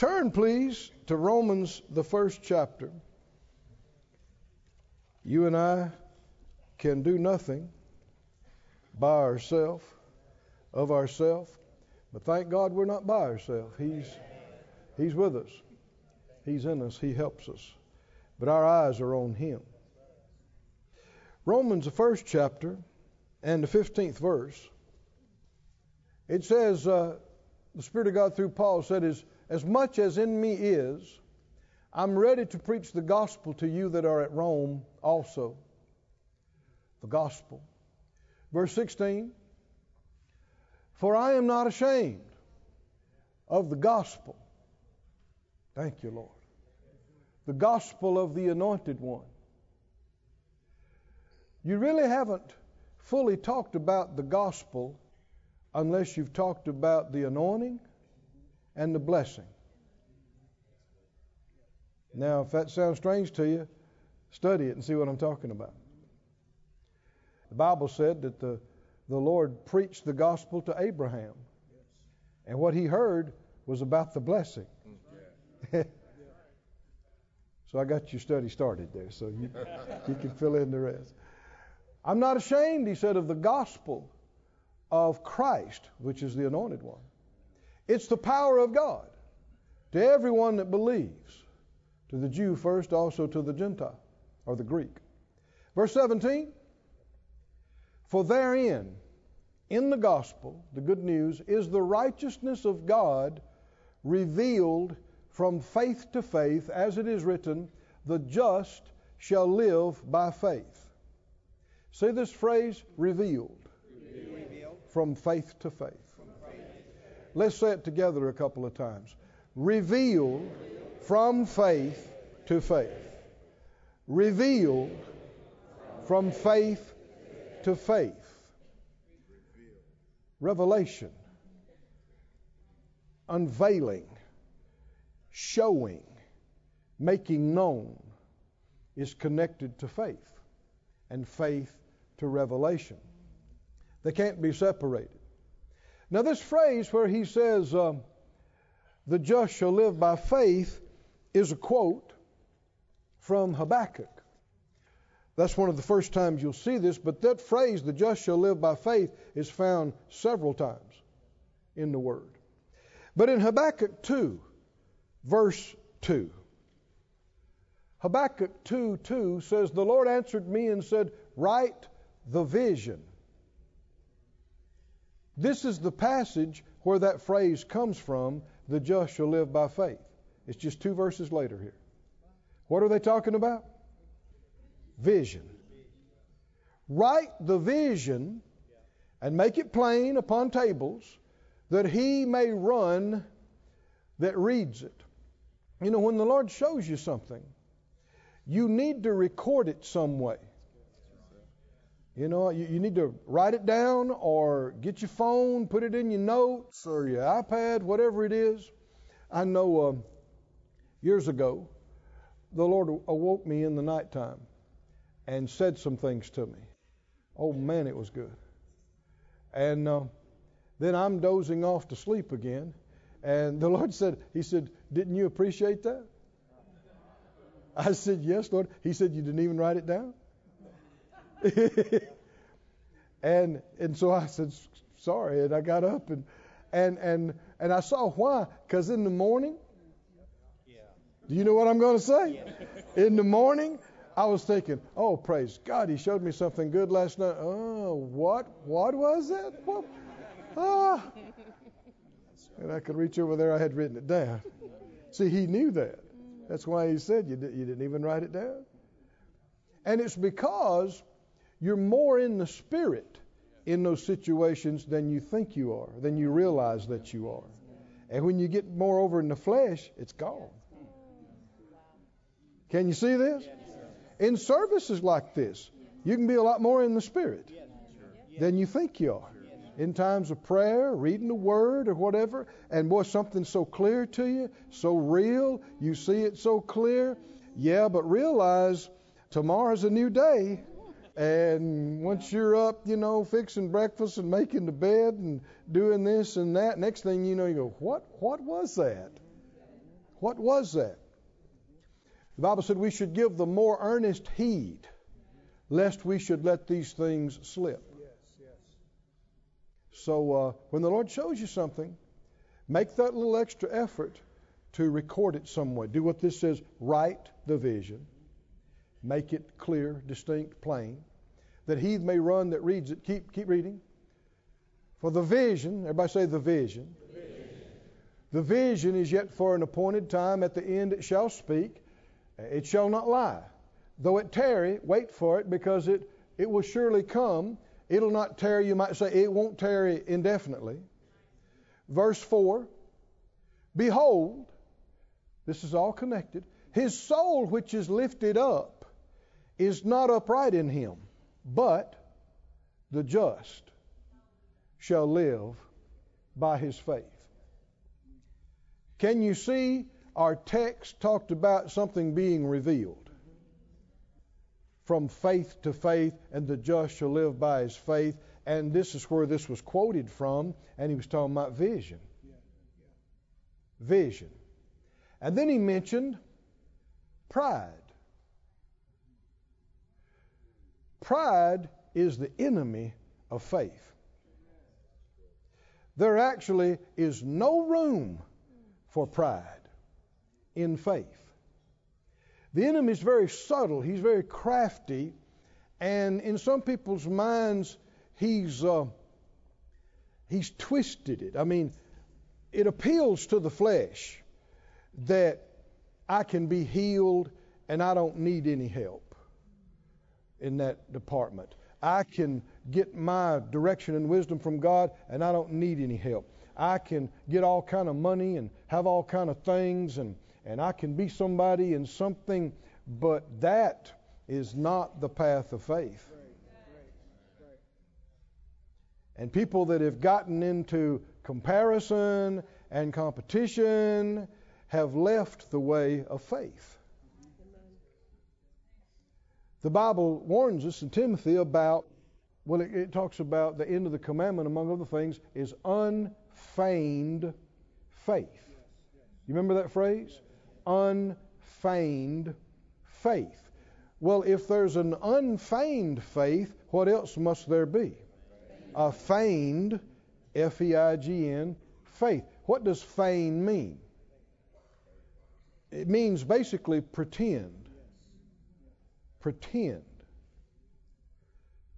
Turn, please, to Romans, the first chapter. You and I can do nothing by ourselves, of ourselves. But thank God we're not by ourselves. He's, he's with us. He's in us. He helps us. But our eyes are on Him. Romans, the first chapter, and the 15th verse. It says, uh, the Spirit of God through Paul said, as, as much as in me is, I'm ready to preach the gospel to you that are at Rome also. The gospel. Verse 16 For I am not ashamed of the gospel. Thank you, Lord. The gospel of the anointed one. You really haven't fully talked about the gospel unless you've talked about the anointing and the blessing. Now, if that sounds strange to you, study it and see what I'm talking about. The Bible said that the, the Lord preached the gospel to Abraham, and what he heard was about the blessing. so I got your study started there, so you, you can fill in the rest. I'm not ashamed, he said, of the gospel of Christ, which is the anointed one. It's the power of God to everyone that believes, to the Jew first, also to the Gentile or the Greek. Verse 17 For therein, in the gospel, the good news, is the righteousness of God revealed from faith to faith, as it is written, the just shall live by faith. See this phrase, revealed from faith to faith. Let's say it together a couple of times. Revealed from faith to faith. Revealed from faith to faith. Revelation. Unveiling. Showing. Making known is connected to faith. And faith to revelation. They can't be separated. Now, this phrase where he says, um, the just shall live by faith, is a quote from Habakkuk. That's one of the first times you'll see this, but that phrase, the just shall live by faith, is found several times in the Word. But in Habakkuk 2, verse 2, Habakkuk 2 2 says, The Lord answered me and said, Write the vision this is the passage where that phrase comes from the just shall live by faith. It's just two verses later here. What are they talking about? Vision. Write the vision and make it plain upon tables that he may run that reads it. You know, when the Lord shows you something, you need to record it some way. You know, you, you, need to write it down or get your phone, put it in your notes or your iPad, whatever it is. I know uh, years ago, the Lord awoke me in the nighttime and said some things to me. Oh man, it was good. And uh, then I'm dozing off to sleep again. And the Lord said, He said, Didn't you appreciate that? I said, Yes, Lord. He said, You didn't even write it down? and and so I said sorry, and I got up and and and and I saw why. Because in the morning, yeah. do you know what I'm going to say? Yeah. In the morning, I was thinking, oh praise God, He showed me something good last night. Oh, what what was it? What? Ah. And I could reach over there. I had written it down. See, He knew that. That's why He said you, you didn't even write it down. And it's because you're more in the spirit in those situations than you think you are, than you realize that you are. And when you get more over in the flesh, it's gone. Can you see this? In services like this, you can be a lot more in the spirit than you think you are. In times of prayer, reading the word or whatever, and boy, something's so clear to you, so real, you see it so clear. Yeah, but realize tomorrow's a new day and once you're up, you know, fixing breakfast and making the bed and doing this and that, next thing you know, you go, what? What was that? What was that? The Bible said we should give the more earnest heed, lest we should let these things slip. So uh, when the Lord shows you something, make that little extra effort to record it somewhere. Do what this says write the vision, make it clear, distinct, plain, that he may run that reads it. Keep, keep reading. For the vision, everybody say the vision. the vision. The vision is yet for an appointed time. At the end it shall speak. It shall not lie. Though it tarry, wait for it because it, it will surely come. It'll not tarry, you might say, it won't tarry indefinitely. Verse 4 Behold, this is all connected. His soul, which is lifted up, is not upright in him, but the just shall live by his faith. Can you see our text talked about something being revealed? From faith to faith, and the just shall live by his faith. And this is where this was quoted from, and he was talking about vision. Vision. And then he mentioned pride. Pride is the enemy of faith. There actually is no room for pride in faith. The enemy is very subtle, he's very crafty, and in some people's minds, he's, uh, he's twisted it. I mean, it appeals to the flesh that I can be healed and I don't need any help in that department. I can get my direction and wisdom from God and I don't need any help. I can get all kind of money and have all kind of things and and I can be somebody and something but that is not the path of faith. And people that have gotten into comparison and competition have left the way of faith. The Bible warns us in Timothy about, well, it, it, talks about the end of the commandment, among other things, is unfeigned faith. You remember that phrase? Unfeigned faith. Well, if there's an unfeigned faith, what else must there be? A feigned, F E I G N, faith. What does feign mean? It means basically pretend. Pretend.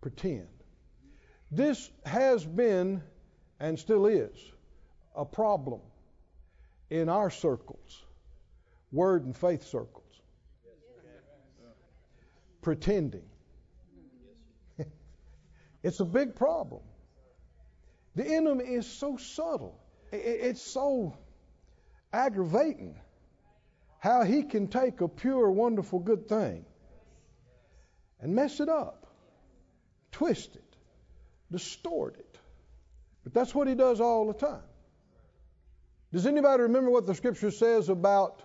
Pretend. This has been and still is a problem in our circles, word and faith circles. Pretending. it's a big problem. The enemy is so subtle. It's so aggravating how he can take a pure, wonderful, good thing and mess it up, twist it, distort it. But that's what he does all the time. Does anybody remember what the scripture says about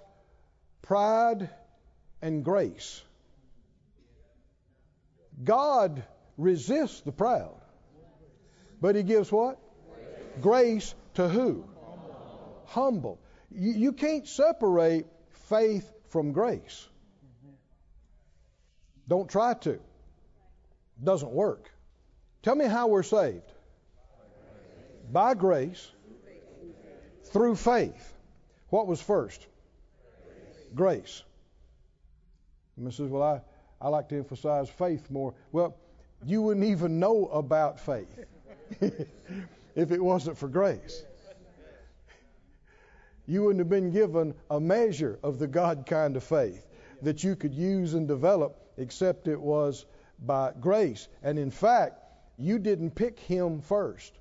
pride and grace? God resists the proud, but he gives what? Grace, grace to who? Humble. Humble. You, you can't separate faith from grace. Don't try to. Doesn't work. Tell me how we're saved. By grace, through faith. What was first? Grace. And says, Well, I, I like to emphasize faith more. Well, you wouldn't even know about faith if it wasn't for grace you wouldn't have been given a measure of the God kind of faith that you could use and develop except it was by grace. And in fact, you didn't pick him first.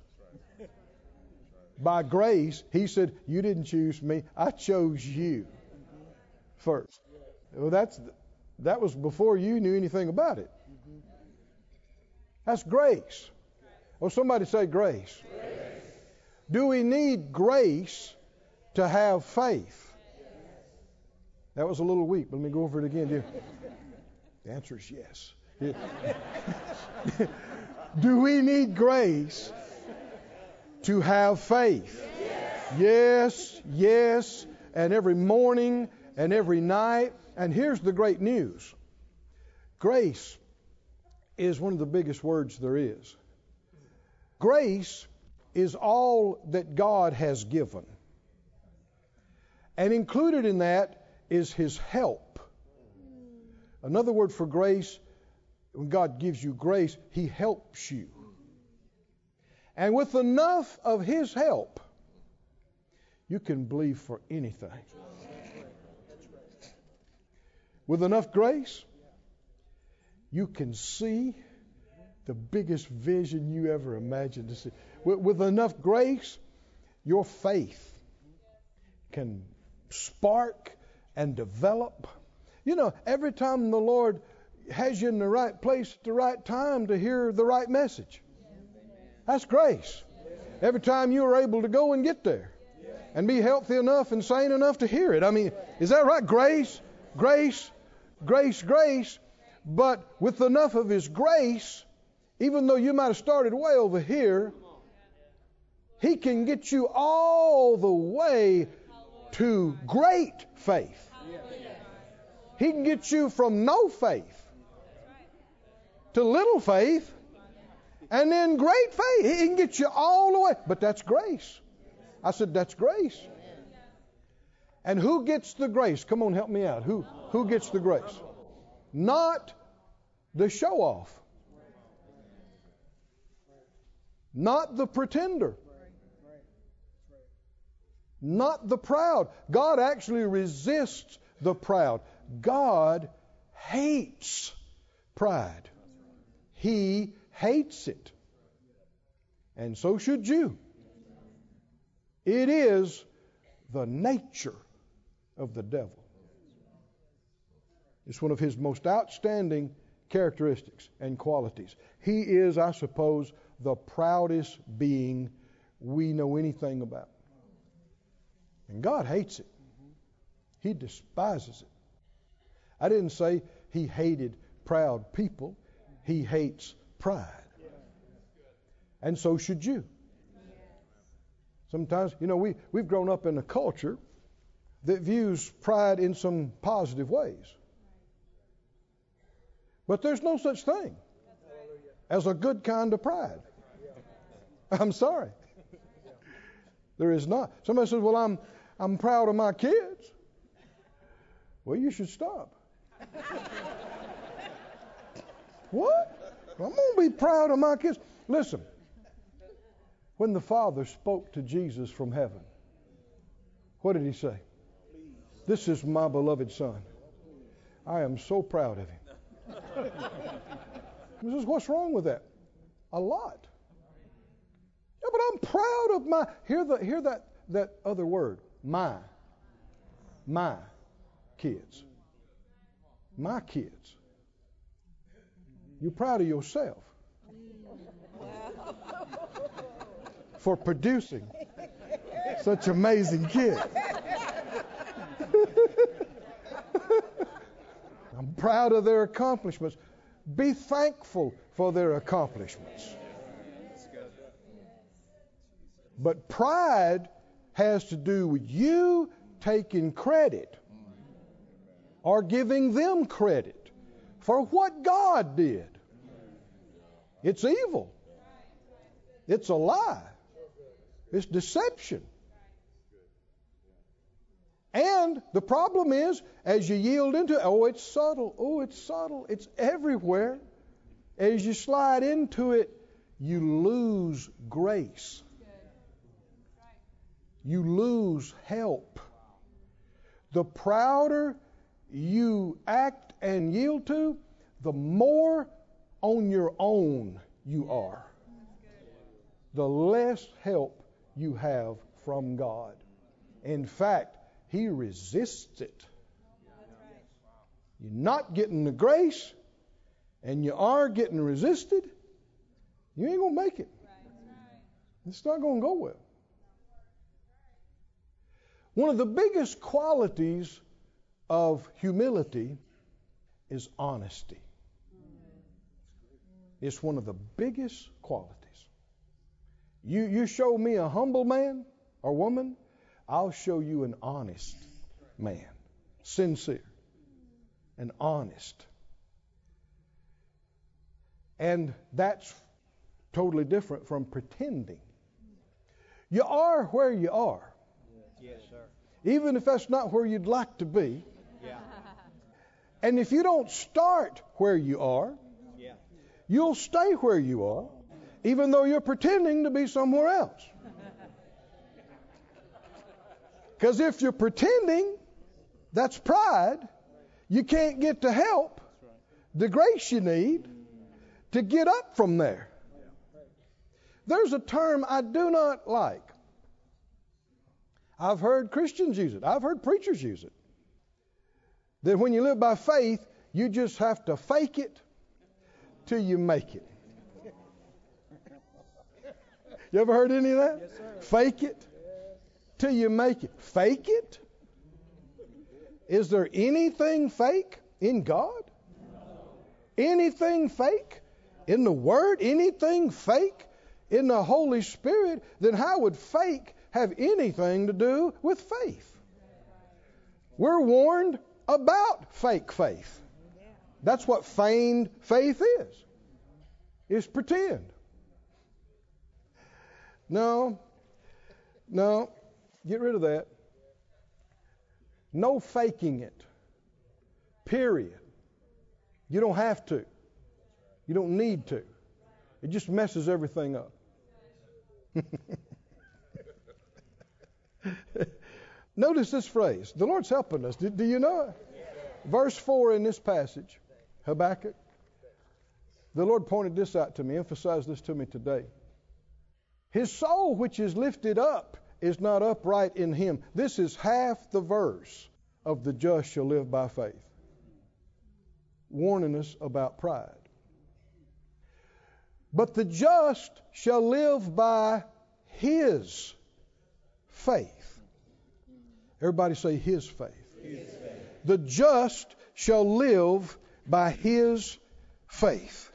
By grace, he said, You didn't choose me, I chose you first. Well, that's, that was before you knew anything about it. That's grace. Oh, somebody say grace. grace. Do we need grace to have faith? That was a little weak, let me go over it again. The answer is yes. Do we need grace to have faith? Yes, yes. and every morning and every night. And here's the great news grace is one of the biggest words there is. Grace is all that God has given. And included in that is His help. Another word for grace, when God gives you grace, He helps you. And with enough of His help, you can believe for anything. With enough grace, you can see the biggest vision you ever imagined to see. With, with enough grace, your faith can spark and develop. You know, every time the Lord has you in the right place at the right time to hear the right message, that's grace. Every time you are able to go and get there and be healthy enough and sane enough to hear it. I mean, is that right? Grace, grace, grace, grace. But with enough of His grace, even though you might have started way over here, He can get you all the way to great faith. He can get you from no faith to little faith and then great faith. He can get you all the way. But that's grace. I said, that's grace. And who gets the grace? Come on, help me out. Who, who gets the grace? Not the show off, not the pretender, not the proud. God actually resists the proud. God hates pride. He hates it. And so should you. It is the nature of the devil. It's one of his most outstanding characteristics and qualities. He is, I suppose, the proudest being we know anything about. And God hates it, He despises it. I didn't say He hated proud people, He hates pride. And so should you. Sometimes, you know, we, we've grown up in a culture that views pride in some positive ways. But there's no such thing as a good kind of pride. I'm sorry. There is not. Somebody says, Well, I'm, I'm proud of my kids. Well, you should stop. What? I'm going to be proud of my kids. Listen, when the Father spoke to Jesus from heaven, what did he say? This is my beloved Son. I am so proud of him. he says, What's wrong with that? A lot. Yeah, but I'm proud of my. Hear, the, hear that, that other word. My. My kids. My kids. You're proud of yourself. for producing such amazing kids. I'm proud of their accomplishments. Be thankful for their accomplishments. But pride has to do with you taking credit or giving them credit for what God did. It's evil. It's a lie. It's deception. And the problem is, as you yield into oh, it's subtle. Oh, it's subtle. It's everywhere. As you slide into it, you lose grace. You lose help. The prouder you act and yield to, the more on your own you are. The less help you have from God. In fact, He resists it. You're not getting the grace, and you are getting resisted, you ain't going to make it. It's not going to go well. One of the biggest qualities of humility is honesty. It's one of the biggest qualities. You, you show me a humble man or woman, I'll show you an honest man, sincere and honest. And that's totally different from pretending. You are where you are. Yes, sir. Even if that's not where you'd like to be. Yeah. And if you don't start where you are, Yeah. you'll stay where you are, even though you're pretending to be somewhere else. Because if you're pretending, that's pride. You can't get the help, the grace you need to get up from there. There's a term I do not like. I've heard Christians use it, I've heard preachers use it. That when you live by faith, you just have to fake it till you make it. You ever heard any of that? Yes. Fake it till you make it. Fake it? Is there anything fake in God? Anything fake in the Word? Anything fake in the Holy Spirit? Then how would fake have anything to do with faith? We're warned about fake faith. That's what feigned faith is. Is pretend. No, no, get rid of that. No faking it. Period. You don't have to. You don't need to. It just messes everything up. Notice this phrase. The Lord's helping us. Do, do you know it? Verse 4 in this passage, Habakkuk. The Lord pointed this out to me, emphasized this to me today. His soul, which is lifted up, is not upright in him. This is half the verse of the just shall live by faith, warning us about pride. But the just shall live by his faith. Everybody say his faith. The just shall live by his faith.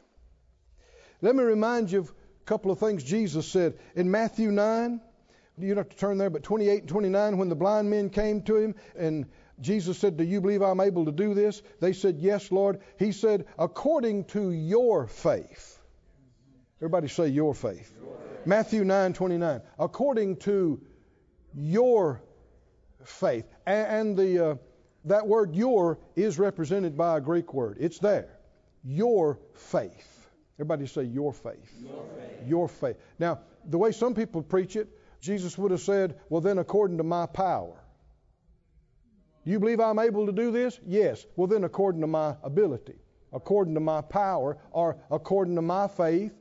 Let me remind you of a couple of things Jesus said in Matthew 9. You don't have to turn there, but 28 and 29, when the blind men came to him and Jesus said, Do you believe I'm able to do this? They said, Yes, Lord. He said, According to your faith. Everybody say your faith. Matthew 9 29. According to your faith. And, the, uh, that word your is represented by a Greek word. It's there. Your faith. Everybody say your faith. Your faith. Your faith. Now, the way some people preach it, Jesus would have said, Well, then, according to my power. You believe I'm able to do this? Yes. Well, then, according to my ability, according to my power, or according to my faith.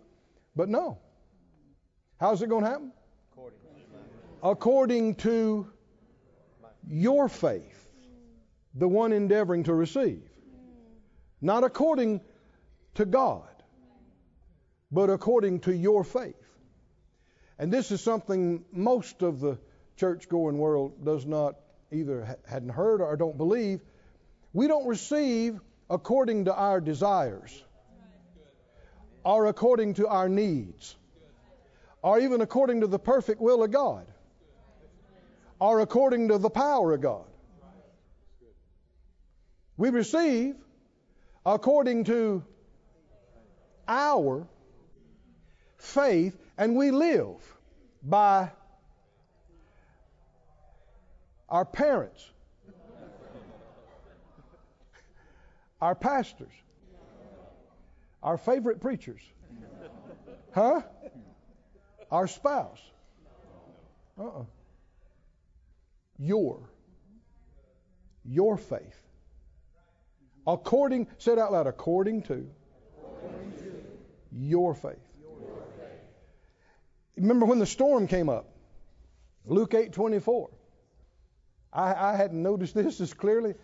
But no. How's it going to happen? According According to your faith, the one endeavoring to receive. Not according to God, but according to your faith. And this is something most of the church going world does not either ha- hadn't heard or don't believe. We don't receive according to our desires or according to our needs or even according to the perfect will of God or according to the power of God. We receive according to our faith and we live by our parents, our pastors, our favorite preachers, huh? Our spouse. Uh-uh. Your. Your faith. According, say it out loud, according to, your faith. Remember when the storm came up? Luke 8 24. I, I hadn't noticed this as clearly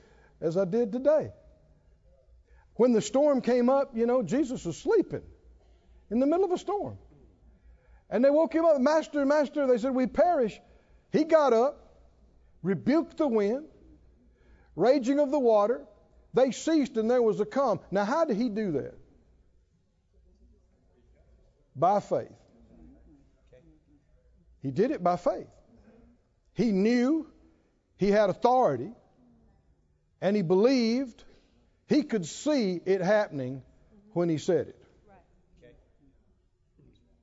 as I did today. When the storm came up, you know, Jesus was sleeping in the middle of a storm. And they woke him up, Master, Master. They said, We perish. He got up, rebuked the wind, raging of the water. They ceased, and there was a calm. Now, how did he do that? By faith. He did it by faith. He knew he had authority, and he believed he could see it happening when he said it.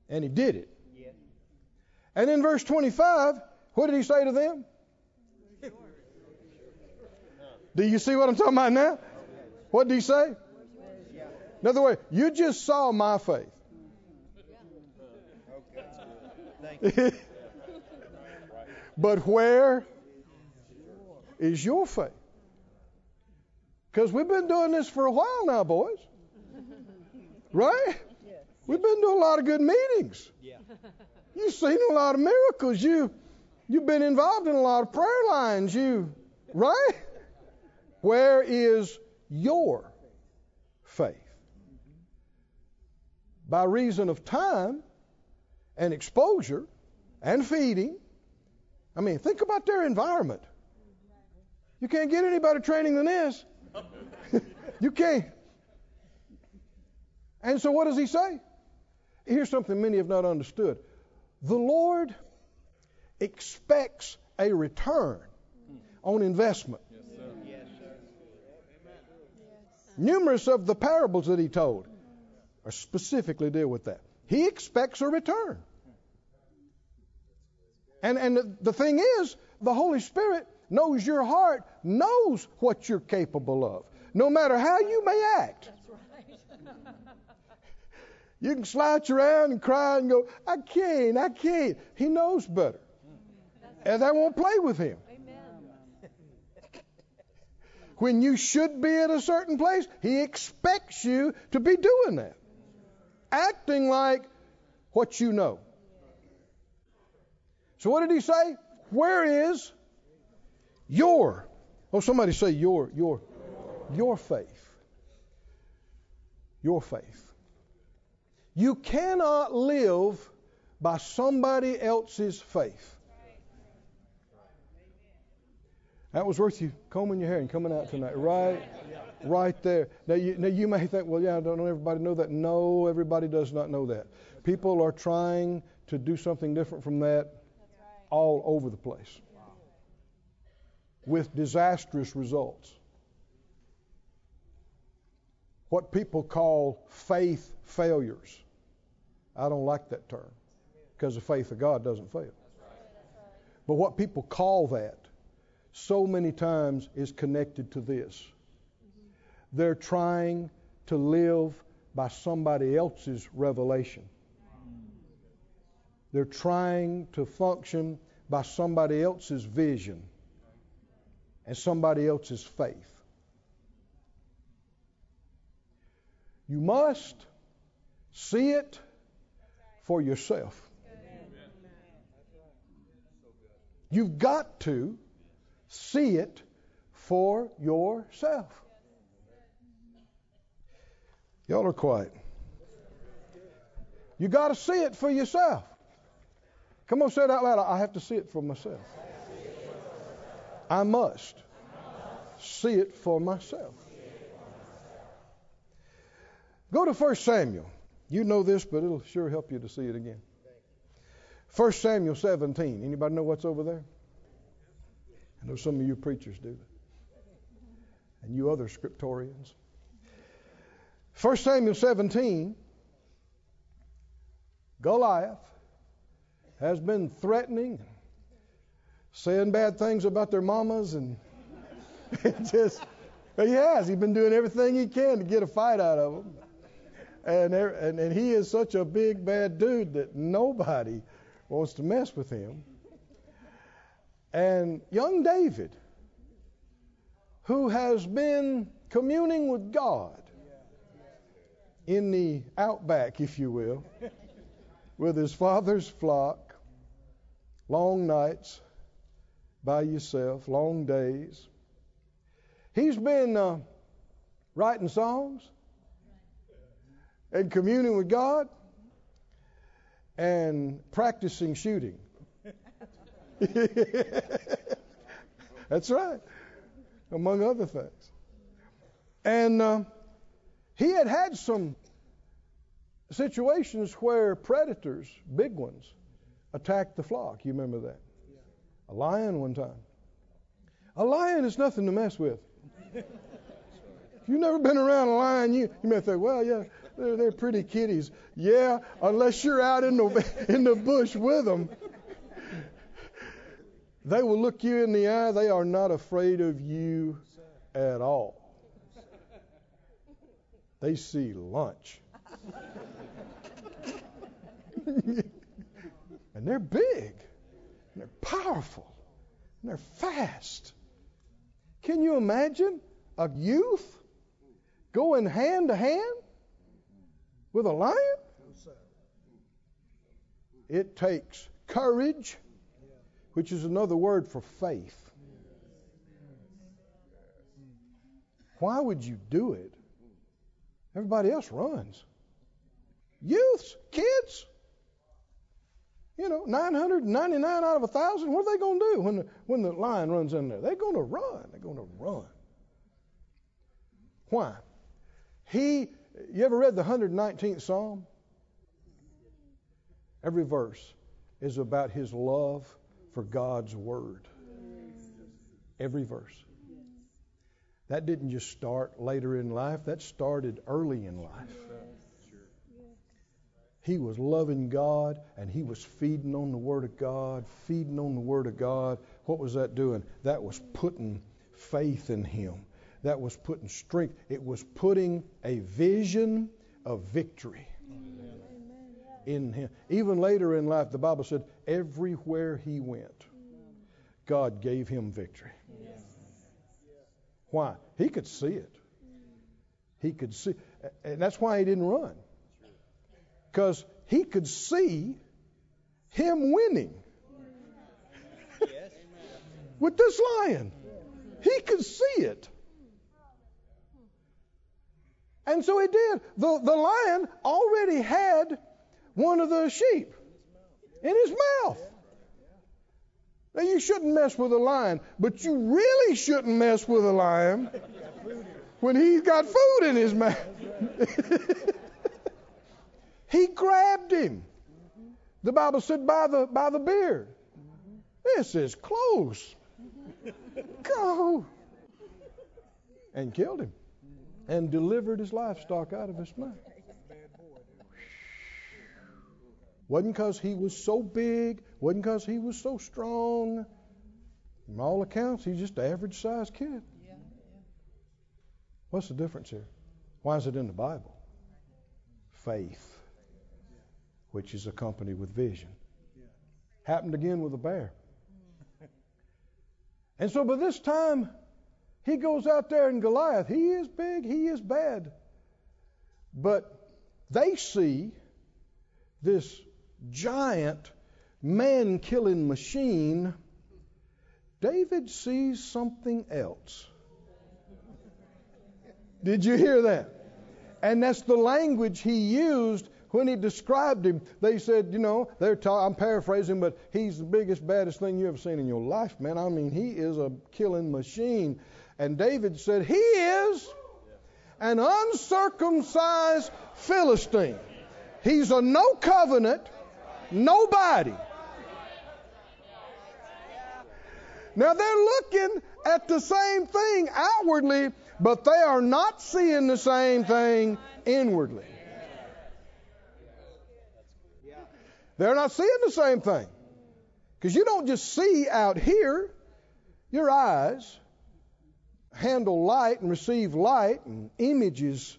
And he did it. And in verse 25, what did he say to them? Do you see what I'm talking about now? What do you say? In way, you just saw my faith. but where is your faith? Because we've been doing this for a while now, boys. Right? We've been doing a lot of good meetings. You've seen a lot of miracles. You you've been involved in a lot of prayer lines. You right? Where is your faith? By reason of time and exposure and feeding. I mean, think about their environment. You can't get any better training than this. you can't. And so, what does he say? Here's something many have not understood the Lord expects a return on investment. Numerous of the parables that he told are specifically deal with that. He expects a return. And, and the thing is, the Holy Spirit knows your heart, knows what you're capable of, no matter how you may act. You can slouch around and cry and go, I can't, I can't. He knows better. And that won't play with him. When you should be at a certain place, he expects you to be doing that. Acting like what you know. So what did he say? Where is your oh somebody say your your your faith. Your faith. You cannot live by somebody else's faith. That was worth you combing your hair and coming out tonight, right? Right there. Now you, now you may think, well, yeah, I don't everybody know that? No, everybody does not know that. People are trying to do something different from that all over the place with disastrous results. What people call faith failures. I don't like that term because the faith of God doesn't fail. But what people call that so many times is connected to this. They're trying to live by somebody else's revelation. They're trying to function by somebody else's vision and somebody else's faith. You must see it for yourself. You've got to see it for yourself. Y'all are quiet. You got to see it for yourself. Come on, say it out loud. I have to see it for myself. I must see it for myself. Go to 1 Samuel. You know this, but it'll sure help you to see it again. 1 Samuel 17. Anybody know what's over there? I know some of you preachers do. And you other scriptorians. 1 Samuel 17. Goliath has been threatening, saying bad things about their mamas, and just he has. He's been doing everything he can to get a fight out of them and, er, and, and he is such a big bad dude that nobody wants to mess with him. And young David, who has been communing with God in the outback, if you will, with his father's flock, long nights by yourself, long days. He's been uh, writing songs and communing with God and practicing shooting. That's right, among other things. And uh, he had had some situations where predators, big ones, attacked the flock. You remember that? a lion one time. A lion is nothing to mess with. if you've never been around a lion, you, you may think, well, yeah, they're, they're pretty kitties. Yeah, unless you're out in the, in the bush with them. They will look you in the eye. They are not afraid of you at all. They see lunch. and they're big. And they're powerful. And they're fast. Can you imagine a youth going hand to hand with a lion? It takes courage, which is another word for faith. Why would you do it? Everybody else runs. Youths, kids, you know, 999 out of a 1,000, what are they going to do when the, when the lion runs in there? They're going to run. They're going to run. Why? He, you ever read the 119th Psalm? Every verse is about his love for God's Word. Every verse. That didn't just start later in life, that started early in life. He was loving God and he was feeding on the Word of God, feeding on the Word of God. What was that doing? That was putting faith in him. That was putting strength. It was putting a vision of victory in him. Even later in life, the Bible said, everywhere he went, God gave him victory. Why? He could see it. He could see, and that's why he didn't run because he could see him winning with this lion. He could see it. And so he did. The, the lion already had one of the sheep in his mouth. Now, you shouldn't mess with a lion, but you really shouldn't mess with a lion when he's got food in his mouth. He grabbed him. The Bible said by the by the beard. This is close. Go. And killed him. And delivered his livestock out of his mouth. Wasn't because he was so big, wasn't because he was so strong. From all accounts, he's just an average sized kid. What's the difference here? Why is it in the Bible? Faith which is accompanied with vision. Happened again with a bear. Hmm. And so by this time, he goes out there and Goliath, he is big, he is bad. But they see this giant man killing machine. David sees something else. Did you hear that? And that's the language he used when he described him, they said, you know, they're ta- I'm paraphrasing, but he's the biggest, baddest thing you ever seen in your life, man. I mean, he is a killing machine. And David said, he is an uncircumcised Philistine. He's a no covenant, nobody. Now they're looking at the same thing outwardly, but they are not seeing the same thing inwardly. They're not seeing the same thing. Because you don't just see out here, your eyes handle light and receive light and images.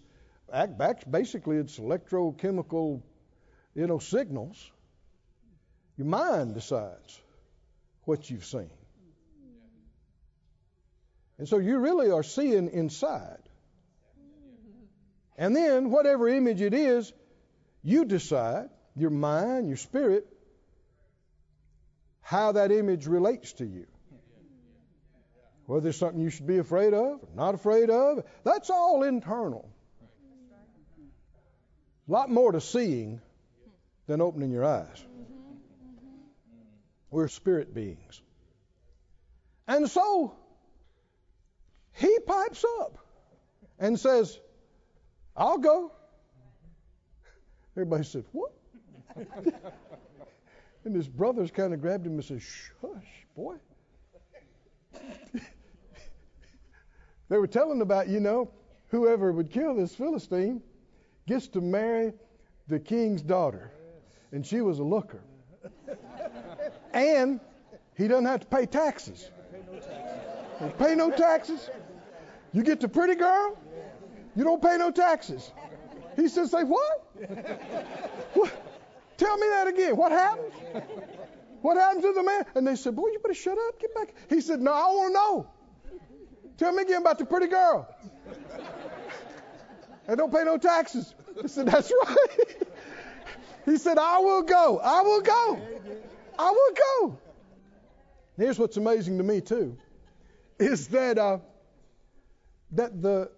Basically, it's electrochemical, you know, signals. Your mind decides what you've seen. And so you really are seeing inside. And then, whatever image it is, you decide your mind, your spirit, how that image relates to you. Whether it's something you should be afraid of or not afraid of, that's all internal. A lot more to seeing than opening your eyes. We're spirit beings. And so he pipes up and says, I'll go. Everybody said, What? And his brothers kind of grabbed him and said, Shush, boy. they were telling about, you know, whoever would kill this Philistine gets to marry the king's daughter. And she was a looker. And he doesn't have to pay taxes. Pay no taxes. You get the pretty girl, you don't pay no taxes. He says, Say what? what? Tell me that again. What happened? What happened to the man? And they said, Boy, you better shut up. Get back. He said, No, I want to know. Tell me again about the pretty girl. And don't pay no taxes. I said, That's right. he said, I will go. I will go. I will go. Here's what's amazing to me, too, is that, uh, that the,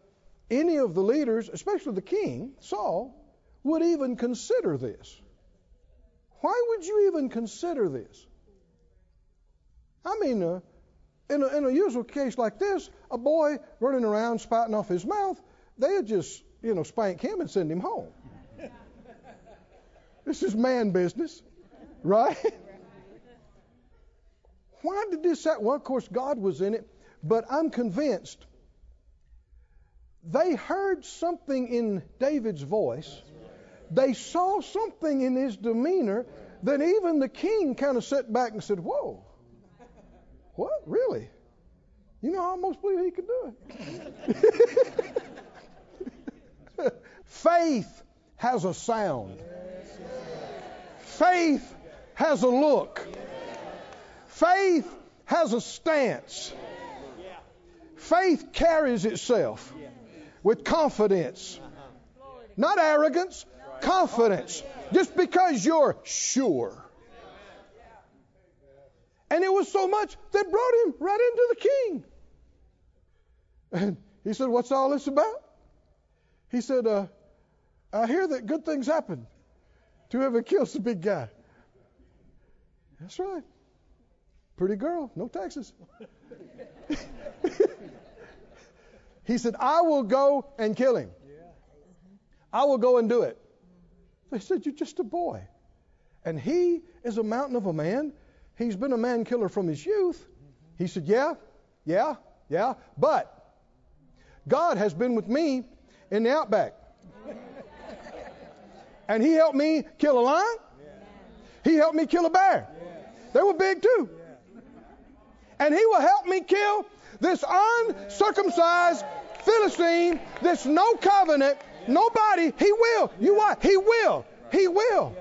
any of the leaders, especially the king, Saul, would even consider this. Why would you even consider this? I mean, uh, in, a, in a usual case like this, a boy running around spouting off his mouth, they'd just, you know, spank him and send him home. this is man business, right? Why did this happen? Well, of course, God was in it, but I'm convinced they heard something in David's voice they saw something in his demeanor that even the king kind of sat back and said, Whoa, what? Really? You know, I almost believe he could do it. Faith has a sound. Faith has a look. Faith has a stance. Faith carries itself with confidence, not arrogance, confidence just because you're sure. And it was so much that brought him right into the king. And he said, What's all this about? He said, uh, I hear that good things happen to whoever kills the big guy. That's right. Pretty girl, no taxes. he said, I will go and kill him. I will go and do it. They said, You're just a boy. And he is a mountain of a man. He's been a man killer from his youth. He said, Yeah, yeah, yeah. But God has been with me in the outback. and he helped me kill a lion. He helped me kill a bear. They were big too. And he will help me kill this uncircumcised Philistine, this no covenant, Nobody. He will. You what? He will. He will.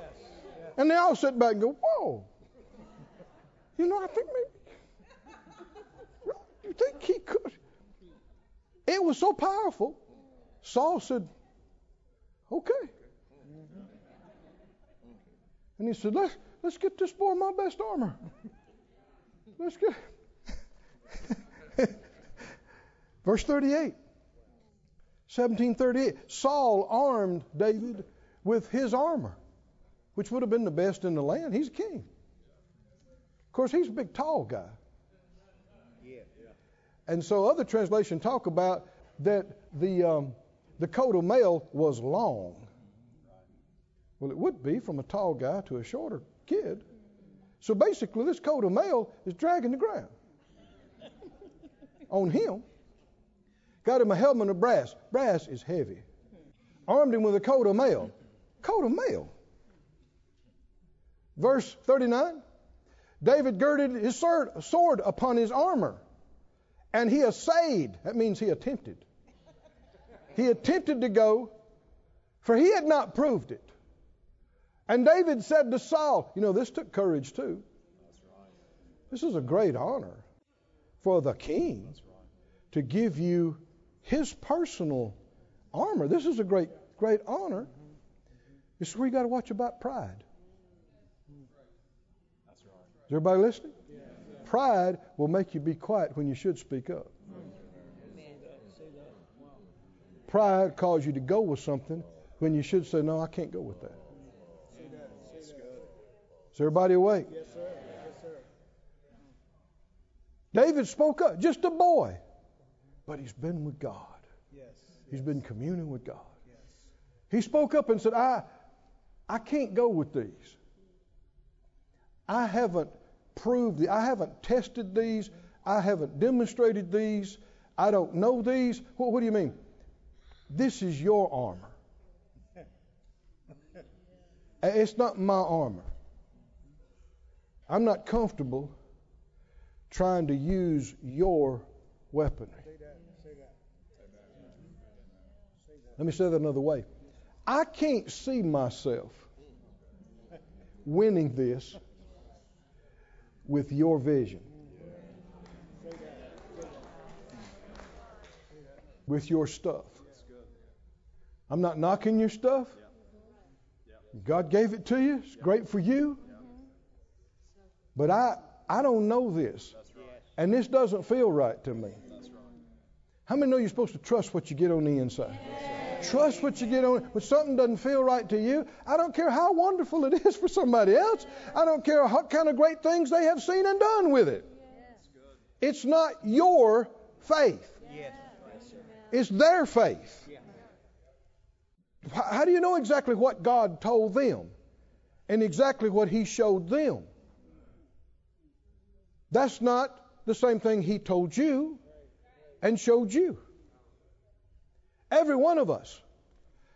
And they all sit back and go, whoa. You know, I think maybe. You think he could? It was so powerful. Saul said, okay. And he said, let's, let's get this boy my best armor. Let's get. Verse 38. 1738, Saul armed David with his armor, which would have been the best in the land. He's a king. Of course, he's a big, tall guy. And so other translations talk about that the, um, the coat of mail was long. Well, it would be from a tall guy to a shorter kid. So basically, this coat of mail is dragging the ground on him. Got him a helmet of brass. Brass is heavy. Armed him with a coat of mail. Coat of mail. Verse 39 David girded his sword upon his armor, and he essayed. That means he attempted. He attempted to go, for he had not proved it. And David said to Saul, You know, this took courage too. This is a great honor for the king to give you his personal armor. This is a great, great honor. This is where you got to watch about pride. Is everybody listening? Pride will make you be quiet when you should speak up. Pride causes you to go with something when you should say, No, I can't go with that. Is everybody awake? Yes, sir. Yes. David spoke up, just a boy. But he's been with God. Yes. He's been communing with God. Yes. He spoke up and said, I, I can't go with these. I haven't proved, the, I haven't tested these, I haven't demonstrated these, I don't know these. What, what do you mean? This is your armor. It's not my armor. I'm not comfortable trying to use your weaponry. Let me say that another way. I can't see myself winning this with your vision. With your stuff. I'm not knocking your stuff. God gave it to you. It's great for you. But I, I don't know this. And this doesn't feel right to me. How many know you're supposed to trust what you get on the inside? Trust what you get on. When something doesn't feel right to you, I don't care how wonderful it is for somebody else. I don't care what kind of great things they have seen and done with it. It's not your faith. It's their faith. How do you know exactly what God told them and exactly what He showed them? That's not the same thing He told you and showed you. Every one of us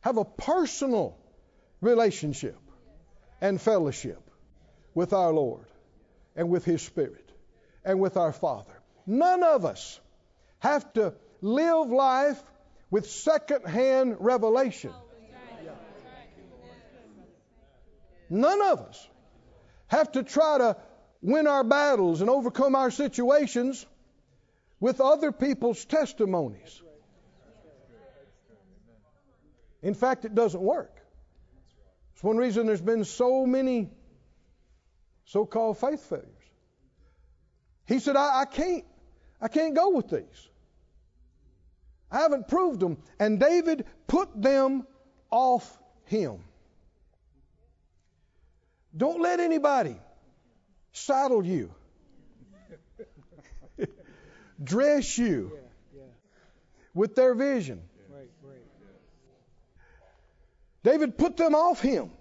have a personal relationship and fellowship with our Lord and with His Spirit and with our Father. None of us have to live life with second-hand revelation. None of us have to try to win our battles and overcome our situations with other people's testimonies. In fact, it doesn't work. It's one reason there's been so many so called faith failures. He said, I, I can't, I can't go with these. I haven't proved them. And David put them off him. Don't let anybody saddle you, dress you with their vision. David put them off him.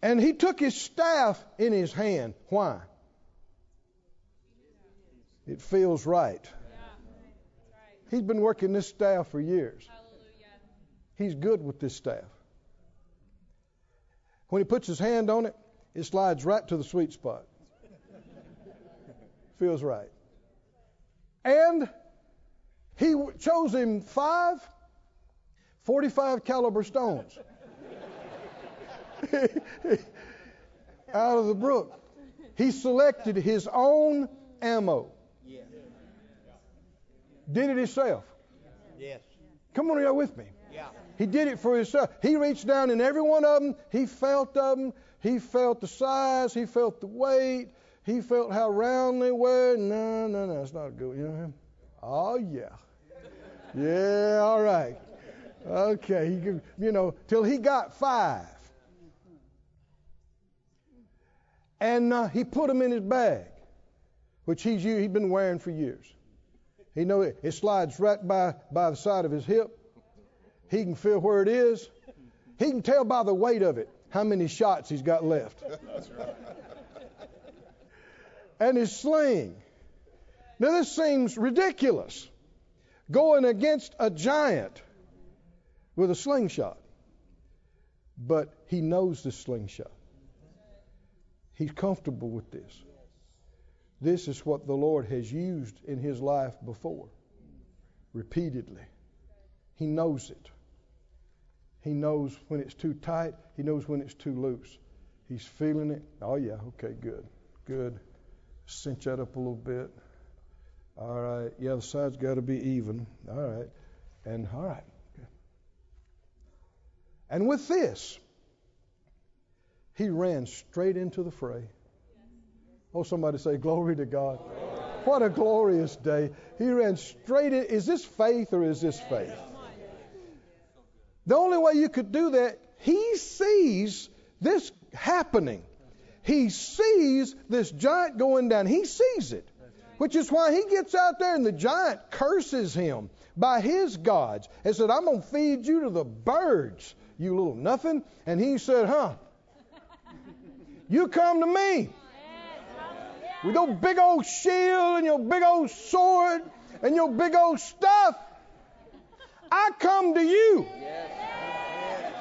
And he took his staff in his hand. Why? It feels right. He's been working this staff for years. He's good with this staff. When he puts his hand on it, it slides right to the sweet spot. Feels right. And he chose him five 45 caliber stones out of the brook. He selected his own ammo. Did it himself. Yes. Come on, y'all with me. Yeah. He did it for himself. He reached down in every one of them. He felt of them. He felt the size. He felt the weight. He felt how round they were. No, no, no, it's not good. You know him? Oh yeah. Yeah, all right. Okay, he you know, till he got five. And uh, he put them in his bag, which he's he'd been wearing for years. He know it, it slides right by by the side of his hip. He can feel where it is. He can tell by the weight of it how many shots he's got left. and his sling. Now this seems ridiculous. Going against a giant with a slingshot. But he knows the slingshot. He's comfortable with this. This is what the Lord has used in his life before, repeatedly. He knows it. He knows when it's too tight, he knows when it's too loose. He's feeling it. Oh, yeah, okay, good, good. Cinch that up a little bit. All right, yeah, the side's got to be even. All right, and all right. And with this, he ran straight into the fray. Oh, somebody say, Glory to God. What a glorious day. He ran straight in. Is this faith or is this faith? The only way you could do that, he sees this happening. He sees this giant going down. He sees it, which is why he gets out there and the giant curses him by his gods and said, I'm going to feed you to the birds, you little nothing. And he said, Huh? You come to me with your big old shield and your big old sword and your big old stuff. I come to you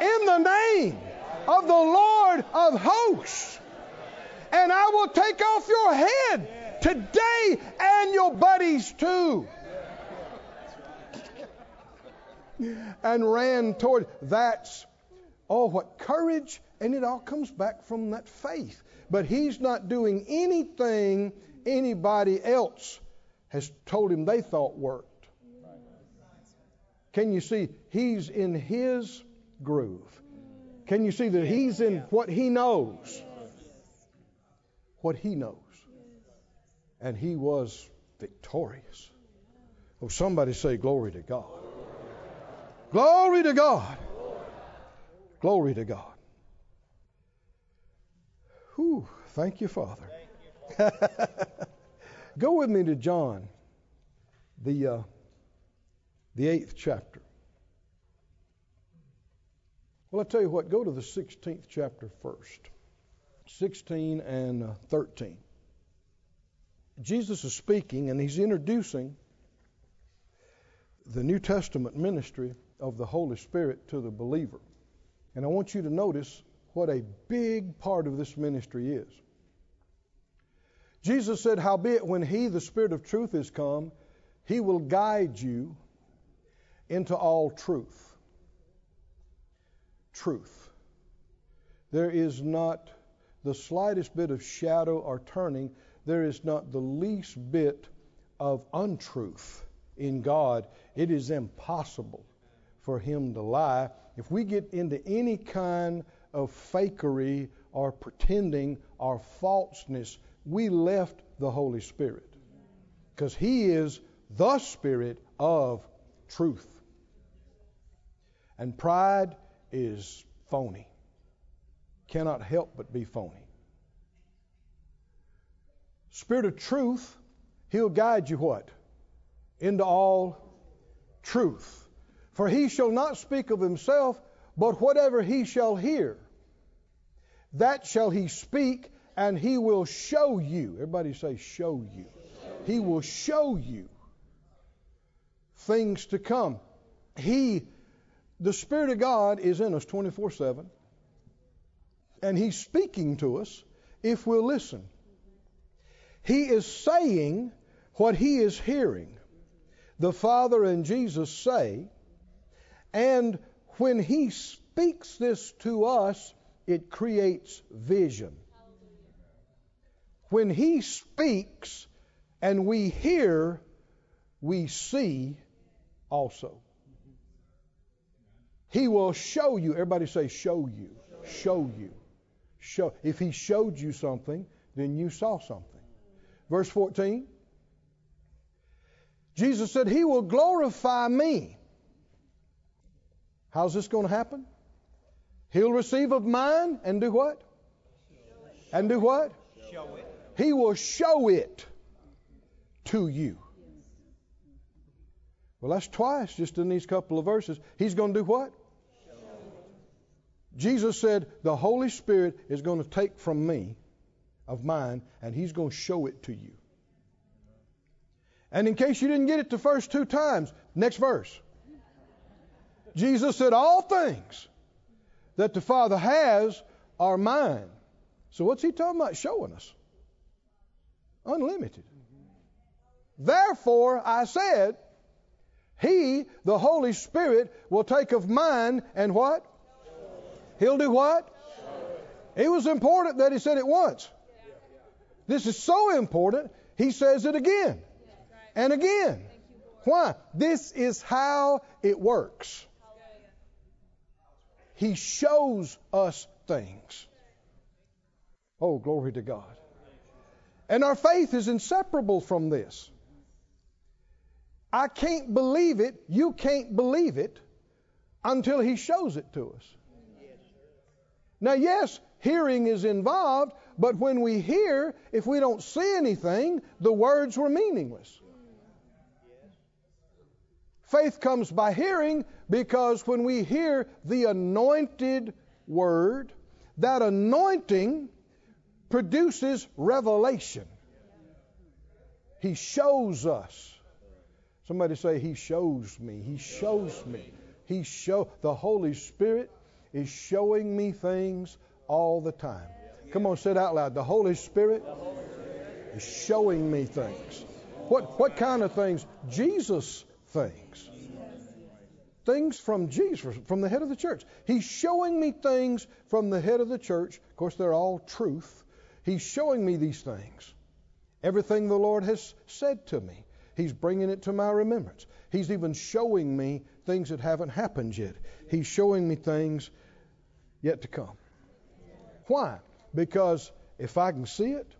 in the name of the Lord of hosts. And I will take off your head today and your buddies too. And ran toward that's oh what courage and it all comes back from that faith. But he's not doing anything anybody else has told him they thought worked. Can you see? He's in his groove. Can you see that he's in what he knows? What he knows. And he was victorious. Oh, somebody say, Glory to God. Glory to God. Glory to God. Whew, thank you, Father. Go with me to John, the, uh, the eighth chapter. Well, I tell you what, go to the 16th chapter first 16 and uh, 13. Jesus is speaking and he's introducing the New Testament ministry of the Holy Spirit to the believer. And I want you to notice what a big part of this ministry is. Jesus said, Howbeit, when He, the Spirit of truth, is come, He will guide you into all truth. Truth. There is not the slightest bit of shadow or turning, there is not the least bit of untruth in God. It is impossible for Him to lie. If we get into any kind of fakery or pretending or falseness, we left the Holy Spirit. Because He is the Spirit of truth. And pride is phony. Cannot help but be phony. Spirit of truth, He'll guide you what? Into all truth. For He shall not speak of Himself, but whatever He shall hear, that shall He speak, and He will show you. Everybody say, show you. He will show you things to come. He, the Spirit of God, is in us 24 7, and He's speaking to us if we'll listen. He is saying what He is hearing. The Father and Jesus say, and when He speaks this to us, it creates vision. When He speaks and we hear, we see also. He will show you. Everybody say, show you. Show you. Show. If He showed you something, then you saw something. Verse 14. Jesus said, He will glorify me. How's this going to happen? He'll receive of mine and do what? And do what? He will show it to you. Well, that's twice just in these couple of verses. He's going to do what? Jesus said, The Holy Spirit is going to take from me, of mine, and He's going to show it to you. And in case you didn't get it the first two times, next verse. Jesus said, All things that the Father has are mine. So what's He talking about showing us? Unlimited. Therefore, I said, He, the Holy Spirit, will take of mine and what? He'll do what? It was important that He said it once. This is so important, He says it again and again. Why? This is how it works. He shows us things. Oh, glory to God. And our faith is inseparable from this. I can't believe it, you can't believe it until He shows it to us. Now, yes, hearing is involved, but when we hear, if we don't see anything, the words were meaningless. Faith comes by hearing because when we hear the anointed word, that anointing produces revelation. He shows us. Somebody say, He shows me. He shows me. He show the Holy Spirit is showing me things all the time. Come on, say it out loud. The Holy Spirit is showing me things. What what kind of things? Jesus things. Things from Jesus, from the head of the church. He's showing me things from the head of the church. Of course, they're all truth. He's showing me these things. Everything the Lord has said to me, He's bringing it to my remembrance. He's even showing me things that haven't happened yet. He's showing me things yet to come. Why? Because if I can see it,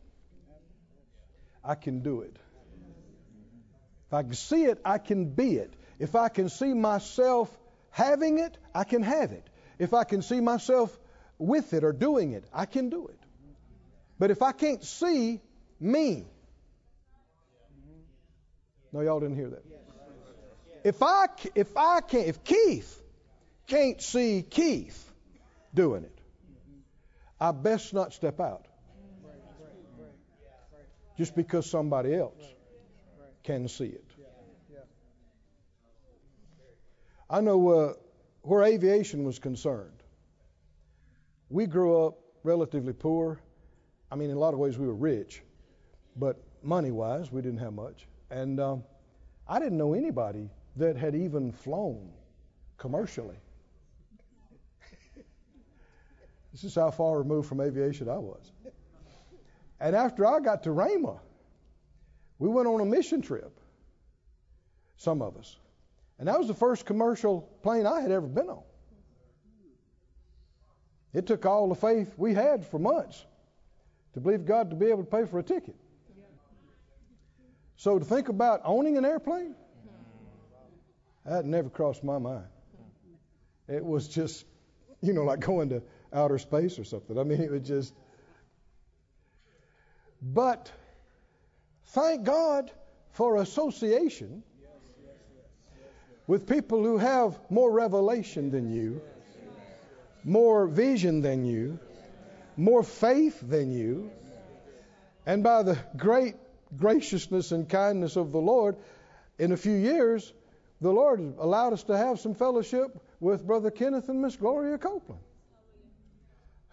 I can do it. If I can see it, I can be it. If I can see myself having it, I can have it. If I can see myself with it or doing it, I can do it. But if I can't see me, no, y'all didn't hear that. If I if I can't if Keith can't see Keith doing it, I best not step out. Just because somebody else can see it. I know uh, where aviation was concerned. We grew up relatively poor. I mean, in a lot of ways, we were rich, but money wise, we didn't have much. And um, I didn't know anybody that had even flown commercially. This is how far removed from aviation I was. And after I got to Rhema, we went on a mission trip, some of us. And that was the first commercial plane I had ever been on. It took all the faith we had for months to believe God to be able to pay for a ticket. So to think about owning an airplane, that never crossed my mind. It was just, you know, like going to outer space or something. I mean, it was just. But thank God for association with people who have more revelation than you, more vision than you, more faith than you, and by the great graciousness and kindness of the Lord, in a few years, the Lord allowed us to have some fellowship with Brother Kenneth and Miss Gloria Copeland,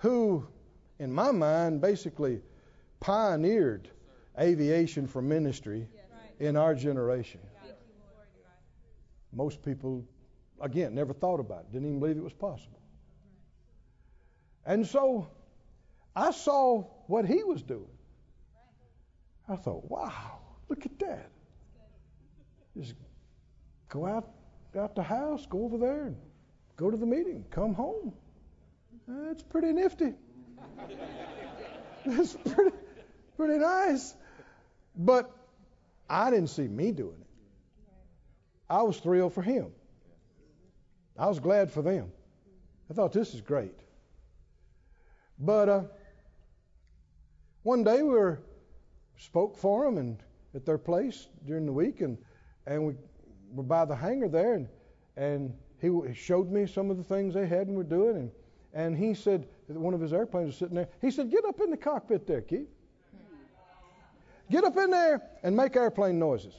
who, in my mind, basically pioneered aviation for ministry in our generation. Most people, again, never thought about it, didn't even believe it was possible. And so I saw what he was doing. I thought, wow, look at that. Just go out out the house, go over there, and go to the meeting, come home. That's pretty nifty. That's pretty pretty nice. But I didn't see me doing it. I was thrilled for him. I was glad for them. I thought this is great. But uh, one day we were spoke for them and at their place during the week, and and we were by the hangar there, and and he showed me some of the things they had and were doing, and and he said one of his airplanes was sitting there. He said, "Get up in the cockpit there, Keith. Get up in there and make airplane noises."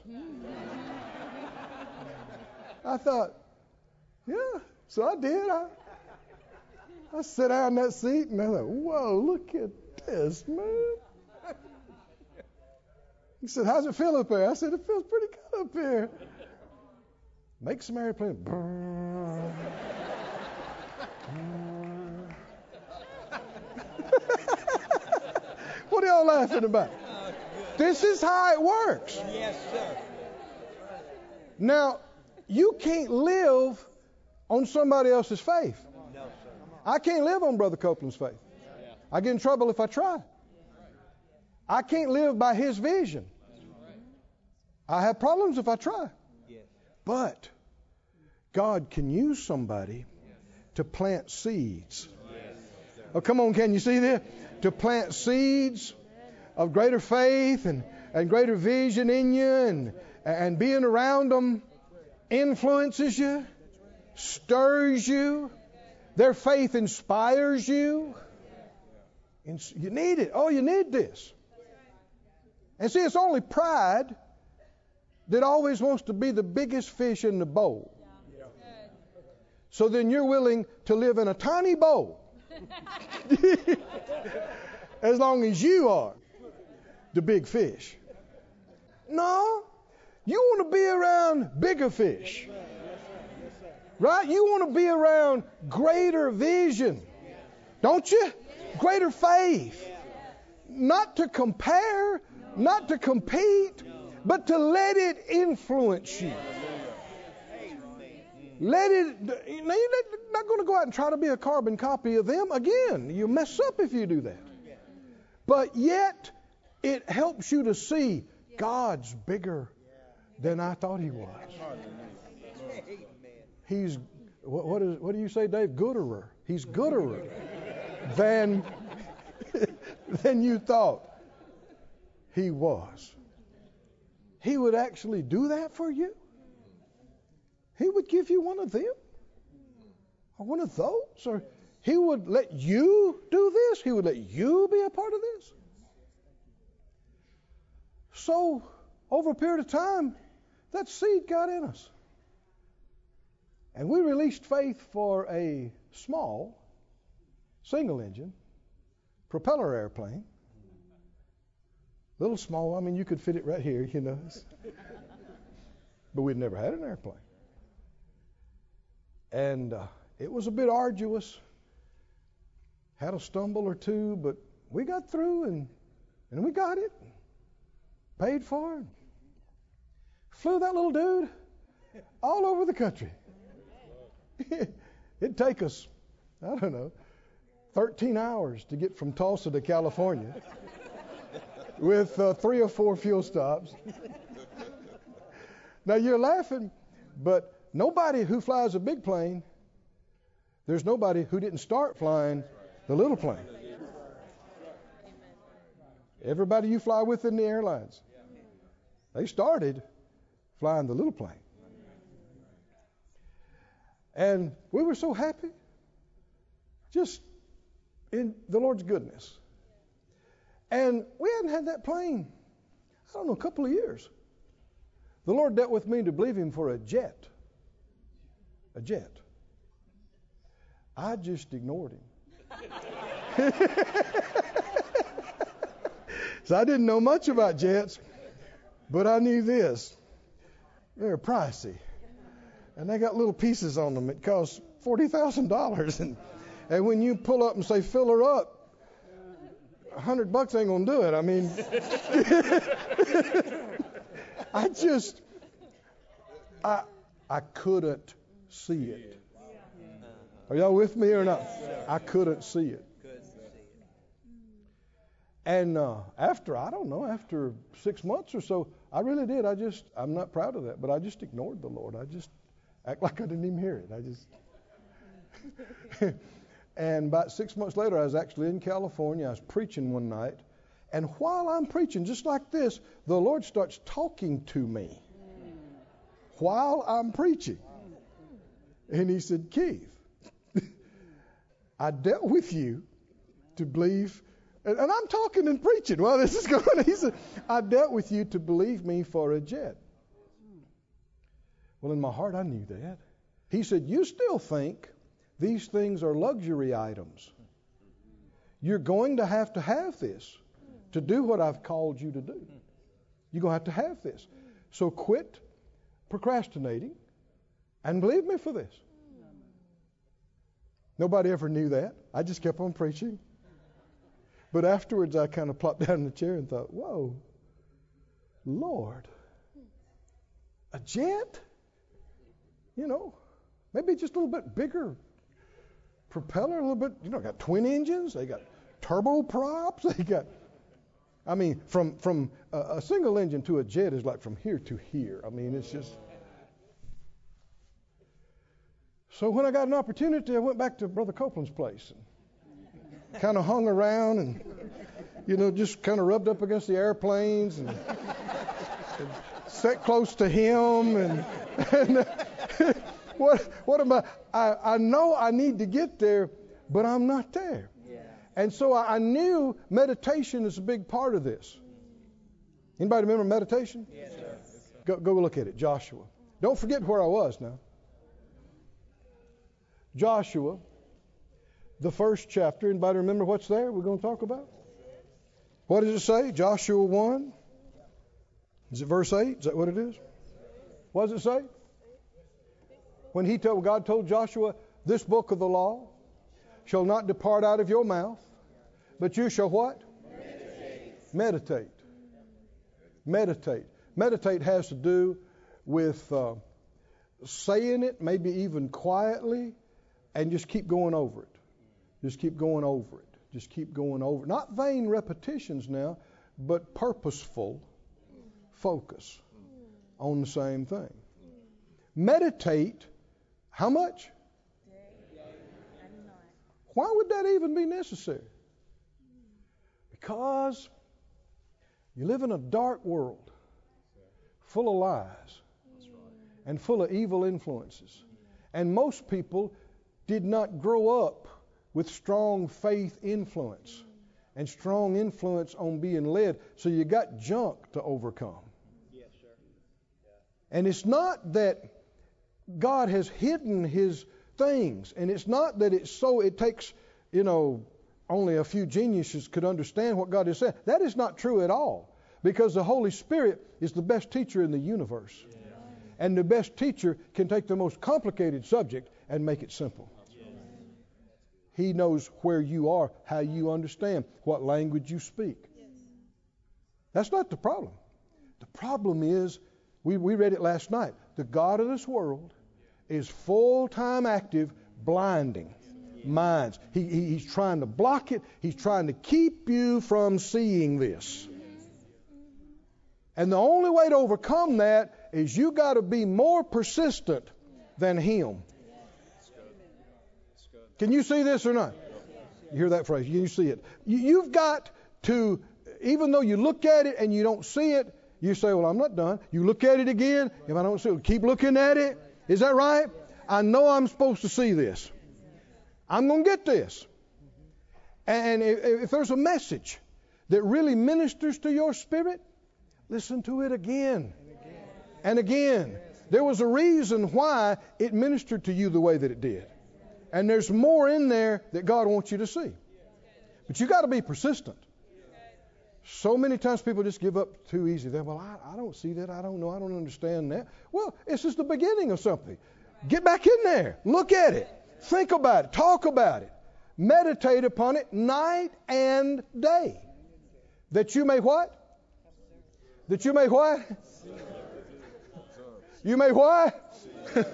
I thought, yeah. So I did. I, I sat down in that seat and I thought, whoa, look at this, man. He said, how's it feel up there? I said, it feels pretty good up here. Make some airplane. what are y'all laughing about? This is how it works. Yes, sir. Now, you can't live on somebody else's faith. I can't live on Brother Copeland's faith. I get in trouble if I try. I can't live by his vision. I have problems if I try. But God can use somebody to plant seeds. Oh, come on, can you see this? To plant seeds of greater faith and, and greater vision in you and, and being around them influences you, stirs you, their faith inspires you. You need it. Oh, you need this. And see, it's only pride that always wants to be the biggest fish in the bowl. So then you're willing to live in a tiny bowl as long as you are the big fish. No, you want to be around bigger fish. Right? You want to be around greater vision. Don't you? Greater faith. Not to compare, not to compete, but to let it influence you. Let it, you're not going to go out and try to be a carbon copy of them. Again, you mess up if you do that. But yet, it helps you to see God's bigger than I thought He was. He's, what, what, is, what do you say, Dave? Gooderer. He's gooderer than, than you thought He was. He would actually do that for you? He would give you one of them? Or one of those? Or He would let you do this? He would let you be a part of this? So, over a period of time, that seed got in us. And we released faith for a small, single engine, propeller airplane little small. I mean, you could fit it right here, you know. but we'd never had an airplane. And uh, it was a bit arduous. Had a stumble or two, but we got through and, and we got it. Paid for it. Flew that little dude all over the country. It'd take us, I don't know, 13 hours to get from Tulsa to California with uh, three or four fuel stops. now you're laughing, but nobody who flies a big plane, there's nobody who didn't start flying the little plane. Everybody you fly with in the airlines, they started flying the little plane. And we were so happy just in the Lord's goodness. And we hadn't had that plane, I don't know, a couple of years. The Lord dealt with me to believe Him for a jet. A jet. I just ignored Him. so I didn't know much about jets, but I knew this. They're pricey. And they got little pieces on them. It costs $40,000. And, and when you pull up and say, fill her up, a hundred bucks ain't gonna do it. I mean, I just, I, I couldn't see it. Are y'all with me or not? I couldn't see it. And uh, after, I don't know, after six months or so, I really did. I just, I'm not proud of that, but I just ignored the Lord. I just act like I didn't even hear it. I just. And about six months later, I was actually in California. I was preaching one night. And while I'm preaching, just like this, the Lord starts talking to me while I'm preaching. And He said, Keith, I dealt with you to believe. And, and I'm talking and preaching. Well, this is going. He said, I dealt with you to believe me for a jet. Well, in my heart, I knew that. He said, You still think these things are luxury items. You're going to have to have this to do what I've called you to do. You're going to have to have this. So quit procrastinating and believe me for this. Nobody ever knew that. I just kept on preaching. But afterwards, I kind of plopped down in the chair and thought, whoa, Lord, a jet? You know, maybe just a little bit bigger propeller a little bit. You know, got twin engines. They got turboprops. They got. I mean, from from a, a single engine to a jet is like from here to here. I mean, it's just. So when I got an opportunity, I went back to Brother Copeland's place and kind of hung around and, you know, just kind of rubbed up against the airplanes and, and sat close to him and, and what, what am I? I? I know I need to get there, but I'm not there. Yeah. And so I, I knew meditation is a big part of this. Anybody remember meditation? Yes, sir. Go, go look at it, Joshua. Don't forget where I was now. Joshua, the first chapter. Anybody remember what's there? We're going to talk about. What does it say? Joshua 1. Is it verse 8? Is that what it is? What does it say? When he told God told Joshua, "This book of the law shall not depart out of your mouth, but you shall what? Meditate. Meditate. Meditate. Has to do with uh, saying it, maybe even quietly, and just keep going over it. Just keep going over it. Just keep going over. Not vain repetitions now, but purposeful focus on the same thing. Meditate. How much? Why would that even be necessary? Because you live in a dark world full of lies and full of evil influences. And most people did not grow up with strong faith influence and strong influence on being led. So you got junk to overcome. Yes, sir. And it's not that God has hidden his things, and it's not that it's so it takes, you know, only a few geniuses could understand what God is saying. That is not true at all. Because the Holy Spirit is the best teacher in the universe. And the best teacher can take the most complicated subject and make it simple. He knows where you are, how you understand, what language you speak. That's not the problem. The problem is, we, we read it last night, the God of this world is full time active, blinding minds. He, he, he's trying to block it, he's trying to keep you from seeing this. And the only way to overcome that is you got to be more persistent than him. Can you see this or not? You hear that phrase? Can You see it. You, have got to, even though you look at it and you don't see it, you say, Well, I'm not done. You look at it again. If I don't see it, keep looking at it. Is that right? I know I'm supposed to see this. I'm going to get this. And if there's a message that really ministers to your spirit, listen to it again and again. There was a reason why it ministered to you the way that it did. And there's more in there that God wants you to see. But you got to be persistent. So many times people just give up too easy. They're, well, I, I don't see that. I don't know. I don't understand that. Well, it's just the beginning of something. Get back in there. Look at it. Think about it. Talk about it. Meditate upon it night and day. That you may what? That you may what? You may what?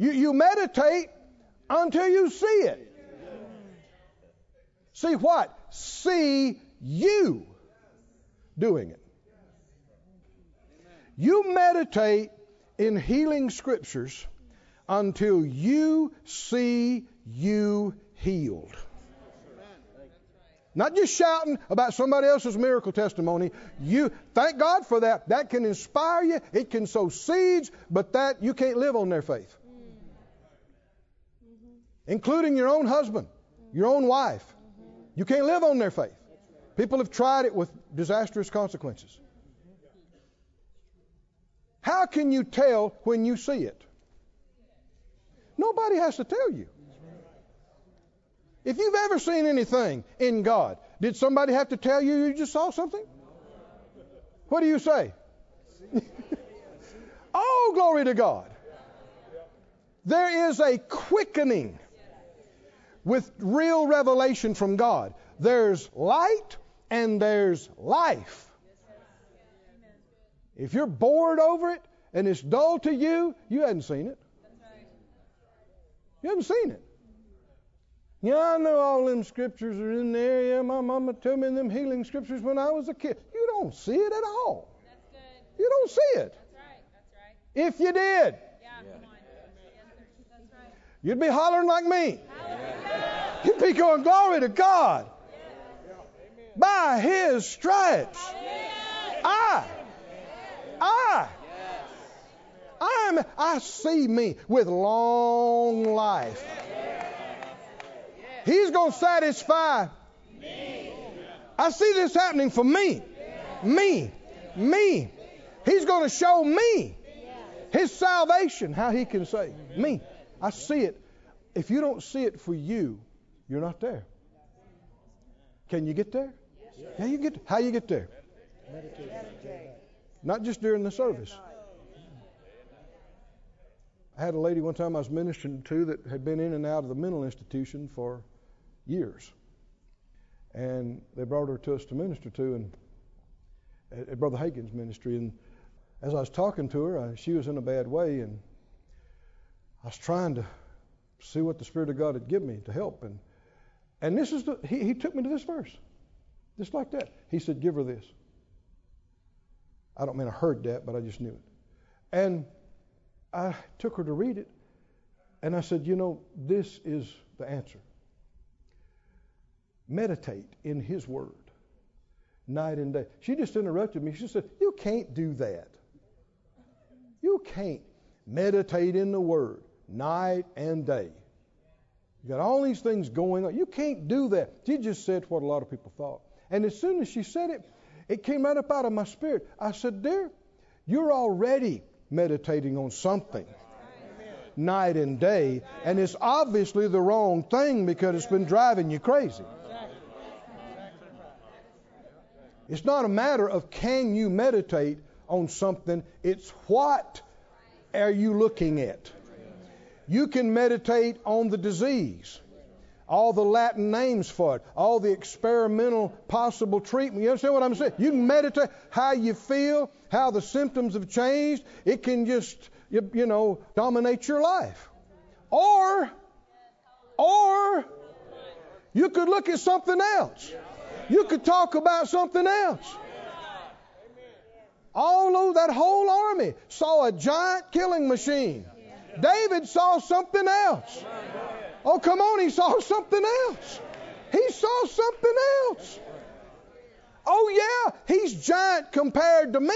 you, you meditate until you see it. See what? See you doing it. You meditate in healing scriptures until you see you healed. Not just shouting about somebody else's miracle testimony. You thank God for that. That can inspire you. It can sow seeds, but that you can't live on their faith. Including your own husband, your own wife. You can't live on their faith. People have tried it with disastrous consequences. How can you tell when you see it? Nobody has to tell you. If you've ever seen anything in God, did somebody have to tell you you just saw something? What do you say? oh, glory to God. There is a quickening with real revelation from God. There's light and there's life. If you're bored over it and it's dull to you, you hadn't seen it. You haven't seen it. Yeah, I know all them scriptures are in there. Yeah, my mama told me them healing scriptures when I was a kid. You don't see it at all. You don't see it. That's right. That's right. If you did, Yeah, come on. That's right. you'd be hollering like me. Hallelujah. You'd be going, Glory to God. By his stripes. I, I, I'm, I see me with long life. He's going to satisfy. Me. I see this happening for me. Me. Me. He's going to show me his salvation, how he can save me. I see it. If you don't see it for you, you're not there. Can you get there? Yeah, you get. How you get there? Not just during the service. I had a lady one time I was ministering to that had been in and out of the mental institution for years, and they brought her to us to minister to, and at, Brother Hagin's ministry. And as I was talking to her, she was in a bad way, and I was trying to see what the Spirit of God had given me to help. And and this is the he, he took me to this verse, just like that. He said, "Give her this." I don't mean I heard that, but I just knew it. And I took her to read it, and I said, You know, this is the answer. Meditate in His Word night and day. She just interrupted me. She said, You can't do that. You can't meditate in the Word night and day. You got all these things going on. You can't do that. She just said what a lot of people thought. And as soon as she said it, it came right up out of my spirit. I said, Dear, you're already meditating on something night and day, and it's obviously the wrong thing because it's been driving you crazy. It's not a matter of can you meditate on something, it's what are you looking at. You can meditate on the disease, all the Latin names for it, all the experimental possible treatment. You understand what I'm saying? You can meditate how you feel, how the symptoms have changed. It can just, you, you know, dominate your life. Or, or, you could look at something else. You could talk about something else. All over that whole army saw a giant killing machine. David saw something else. Oh, come on, he saw something else. He saw something else. Oh, yeah, he's giant compared to me,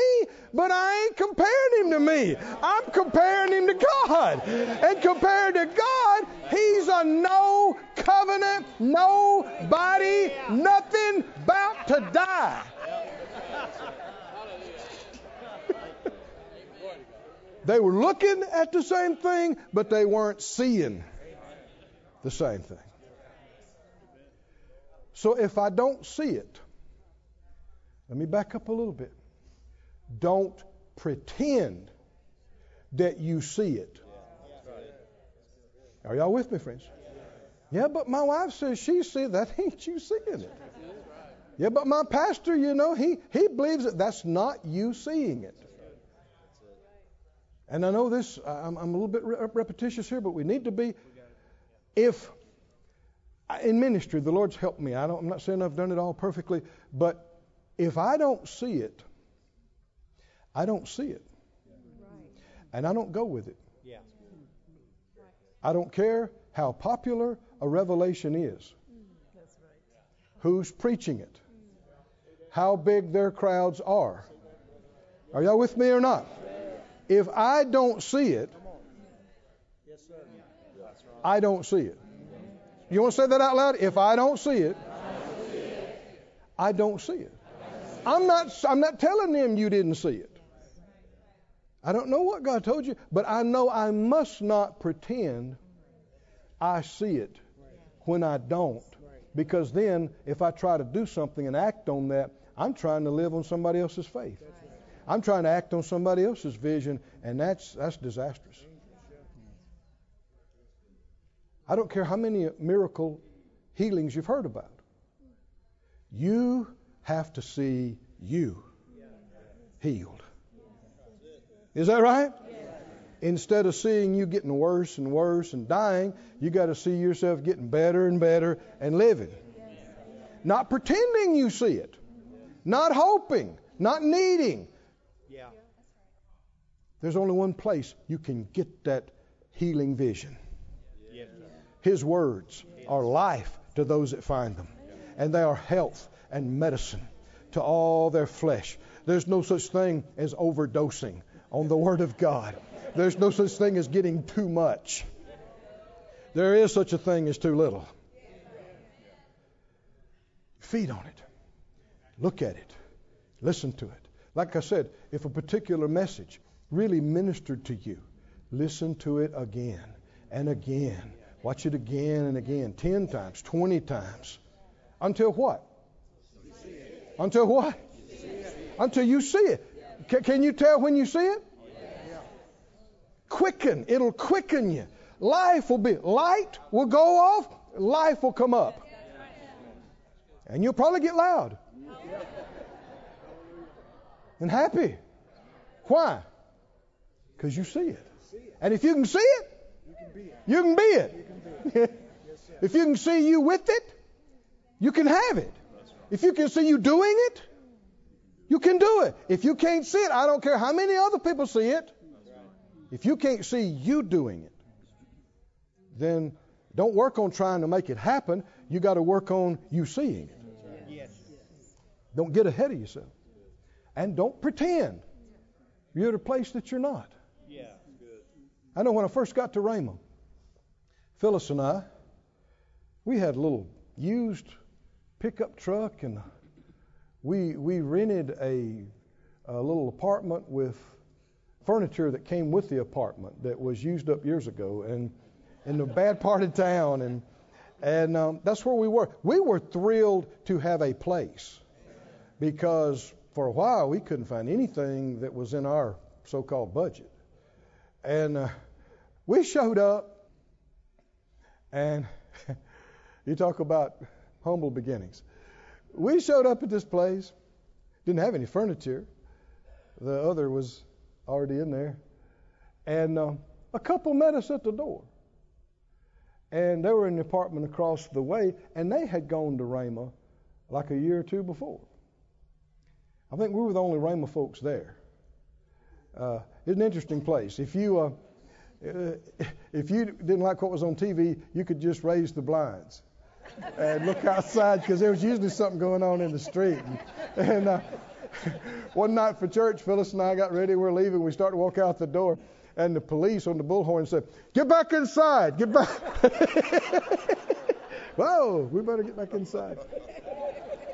but I ain't comparing him to me. I'm comparing him to God. And compared to God, he's a no covenant, nobody, nothing, about to die. They were looking at the same thing, but they weren't seeing the same thing. So if I don't see it, let me back up a little bit. Don't pretend that you see it. Are y'all with me, friends? Yeah, but my wife says she sees that. Ain't you seeing it? Yeah, but my pastor, you know, he, he believes that that's not you seeing it. And I know this, I'm, I'm a little bit re- repetitious here, but we need to be. If in ministry, the Lord's helped me. I don't, I'm not saying I've done it all perfectly, but if I don't see it, I don't see it. And I don't go with it. I don't care how popular a revelation is, who's preaching it, how big their crowds are. Are y'all with me or not? If I don't see it, I don't see it. You want to say that out loud? If I don't see it, I don't see it. I'm not, I'm not telling them you didn't see it. I don't know what God told you, but I know I must not pretend I see it when I don't. Because then, if I try to do something and act on that, I'm trying to live on somebody else's faith. I'm trying to act on somebody else's vision, and that's, that's disastrous. I don't care how many miracle healings you've heard about. You have to see you healed. Is that right? Instead of seeing you getting worse and worse and dying, you got to see yourself getting better and better and living. Not pretending you see it, not hoping, not needing. Yeah. There's only one place you can get that healing vision. His words are life to those that find them, and they are health and medicine to all their flesh. There's no such thing as overdosing on the Word of God. There's no such thing as getting too much. There is such a thing as too little. Feed on it. Look at it. Listen to it. Like I said, if a particular message really ministered to you, listen to it again and again. Watch it again and again, 10 times, 20 times. Until what? Until what? Until you see it. C- can you tell when you see it? Quicken. It'll quicken you. Life will be, light will go off, life will come up. And you'll probably get loud and happy. Why? Because you see it. And if you can see it, you can be it. if you can see you with it, you can have it. If you can see you doing it, you can do it. If you can't see it, I don't care how many other people see it. If you can't see you doing it, then don't work on trying to make it happen. You got to work on you seeing it. Don't get ahead of yourself. And don't pretend you're at a place that you're not. Yeah. Good. I know when I first got to Rhema, Phyllis and I, we had a little used pickup truck, and we we rented a, a little apartment with furniture that came with the apartment that was used up years ago, and in the bad part of town, and and um, that's where we were. We were thrilled to have a place because for a while we couldn't find anything that was in our so-called budget, and uh, we showed up, and you talk about humble beginnings. We showed up at this place, didn't have any furniture. The other was already in there, and uh, a couple met us at the door. And they were in the apartment across the way, and they had gone to Rhema like a year or two before. I think we were the only Rhema folks there. Uh, it's an interesting place. If you uh, uh, if you didn't like what was on TV, you could just raise the blinds and look outside because there was usually something going on in the street. And, and uh, one night for church, Phyllis and I got ready. We're leaving. We started to walk out the door, and the police on the bullhorn said, "Get back inside! Get back!" Whoa, we better get back inside.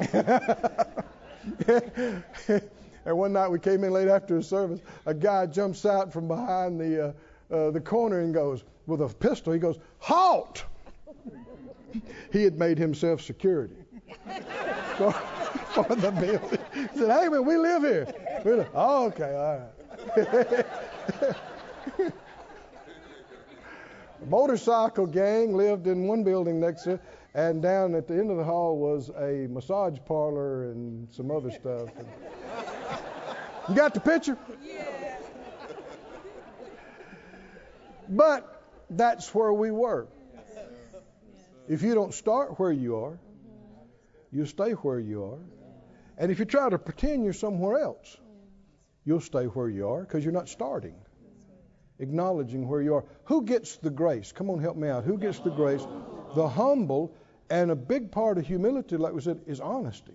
and one night we came in late after the service. A guy jumps out from behind the uh, uh, the corner and goes with a pistol. He goes, "Halt!" he had made himself security for, for the building. He said, "Hey, man, we live here." We live. Oh, okay, all right. Motorcycle gang lived in one building next to and down at the end of the hall was a massage parlor and some other stuff. And you got the picture? Yeah. But that's where we were. If you don't start where you are, you'll stay where you are. And if you try to pretend you're somewhere else, you'll stay where you are because you're not starting. Acknowledging where you are. Who gets the grace? Come on, help me out. Who gets the grace? The humble. And a big part of humility, like we said, is honesty.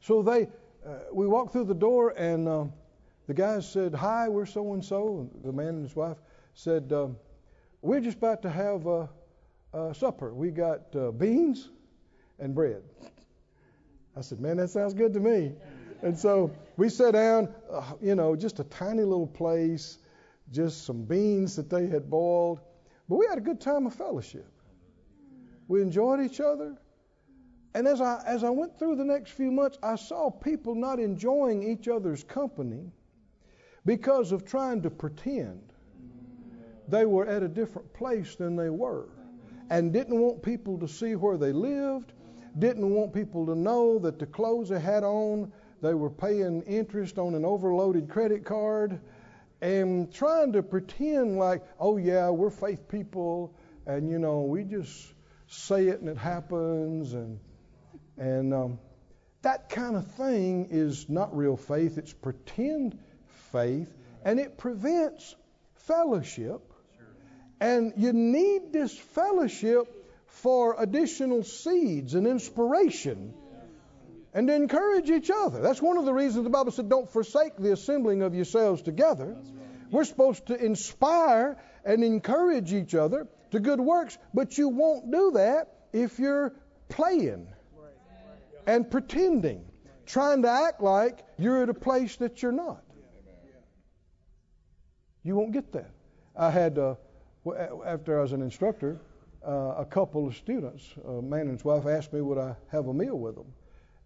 So they, uh, we walked through the door, and uh, the guys said, "Hi, we're so and so." The man and his wife said, um, "We're just about to have uh, uh, supper. We got uh, beans and bread." I said, "Man, that sounds good to me." And so we sat down, uh, you know, just a tiny little place, just some beans that they had boiled, but we had a good time of fellowship. We enjoyed each other. And as I, as I went through the next few months, I saw people not enjoying each other's company because of trying to pretend they were at a different place than they were and didn't want people to see where they lived, didn't want people to know that the clothes they had on, they were paying interest on an overloaded credit card, and trying to pretend like, oh, yeah, we're faith people, and, you know, we just say it and it happens and and um, that kind of thing is not real faith. It's pretend faith and it prevents fellowship. And you need this fellowship for additional seeds and inspiration and encourage each other that's one of the reasons the bible said don't forsake the assembling of yourselves together we're supposed to inspire and encourage each other to good works, but you won't do that if you're playing. and pretending, trying to act like you're at a place that you're not. You won't get that. I had, uh, after I was an instructor, uh, a couple of students, a man and his wife, asked me would I have a meal with them.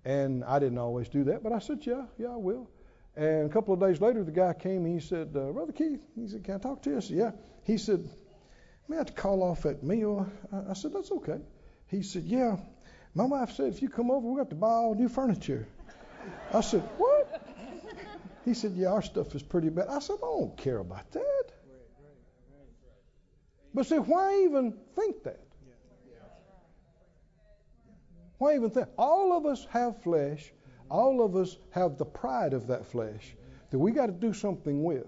And I didn't always do that, but I said, yeah, yeah, I will. And a couple of days later, the guy came. And he said, uh, Brother Keith, he said, can I talk to you? I said, yeah. He said, may I have to call off that meal? I, I said, that's okay. He said, yeah. My wife said, if you come over, we've got to buy all new furniture. I said, what? He said, yeah, our stuff is pretty bad. I said, I don't care about that. But see, why even think that? Why even think? All of us have flesh. All of us have the pride of that flesh that we got to do something with.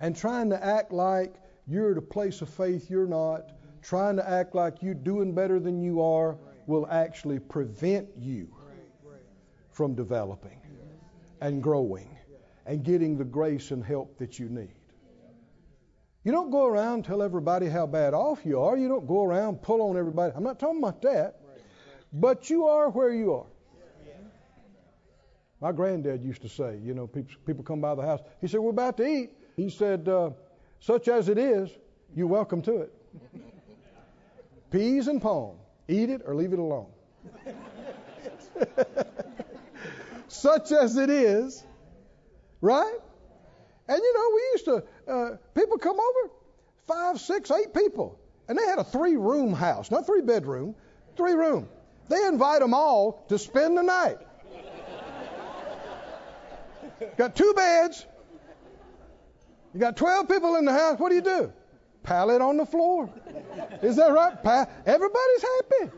And trying to act like you're at a place of faith you're not, trying to act like you're doing better than you are, will actually prevent you from developing and growing and getting the grace and help that you need. You don't go around and tell everybody how bad off you are. You don't go around pull on everybody. I'm not talking about that. But you are where you are. My granddad used to say, you know, people, people come by the house. He said, We're about to eat. He said, uh, Such as it is, you're welcome to it. Peas and palm. Eat it or leave it alone. Such as it is, right? And you know, we used to, uh, people come over, five, six, eight people, and they had a three room house, not three bedroom, three room. They invite them all to spend the night. got two beds. You got 12 people in the house. What do you do? Pallet on the floor. Is that right? Everybody's happy.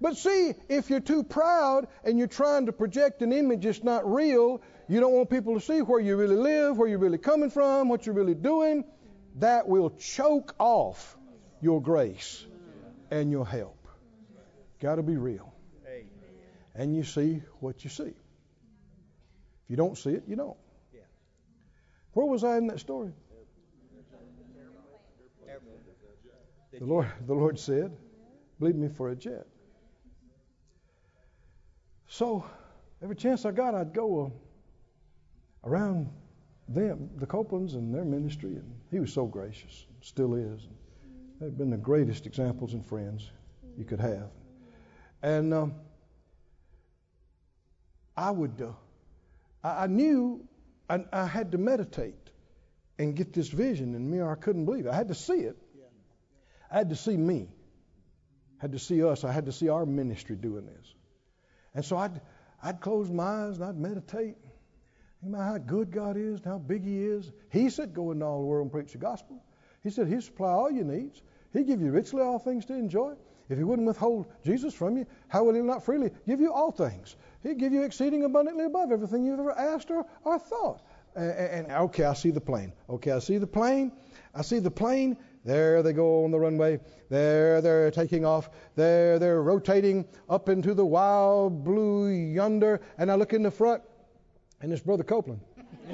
But see, if you're too proud and you're trying to project an image that's not real, you don't want people to see where you really live, where you're really coming from, what you're really doing, that will choke off your grace and your help. Got to be real. And you see what you see. If you don't see it, you don't. Where was I in that story? The Lord, the Lord said, "Believe me for a jet." So, every chance I got, I'd go uh, around them, the Copelands and their ministry, and he was so gracious, still is. They've been the greatest examples and friends you could have. And um, I would, uh, I, I, knew I, I, had to meditate and get this vision in me, or I couldn't believe it. I had to see it. I had to see me. I had to see us. I had to see our ministry doing this. And so I'd, I'd close my eyes and I'd meditate. Think about how good God is and how big He is. He said, Go into all the world and preach the gospel. He said, He'll supply all your needs. He'll give you richly all things to enjoy. If He wouldn't withhold Jesus from you, how will He not freely give you all things? He'd give you exceeding abundantly above everything you've ever asked or, or thought. And, and okay, I see the plane. Okay, I see the plane. I see the plane. There they go on the runway. There they're taking off. There they're rotating up into the wild blue yonder. And I look in the front, and it's Brother Copeland.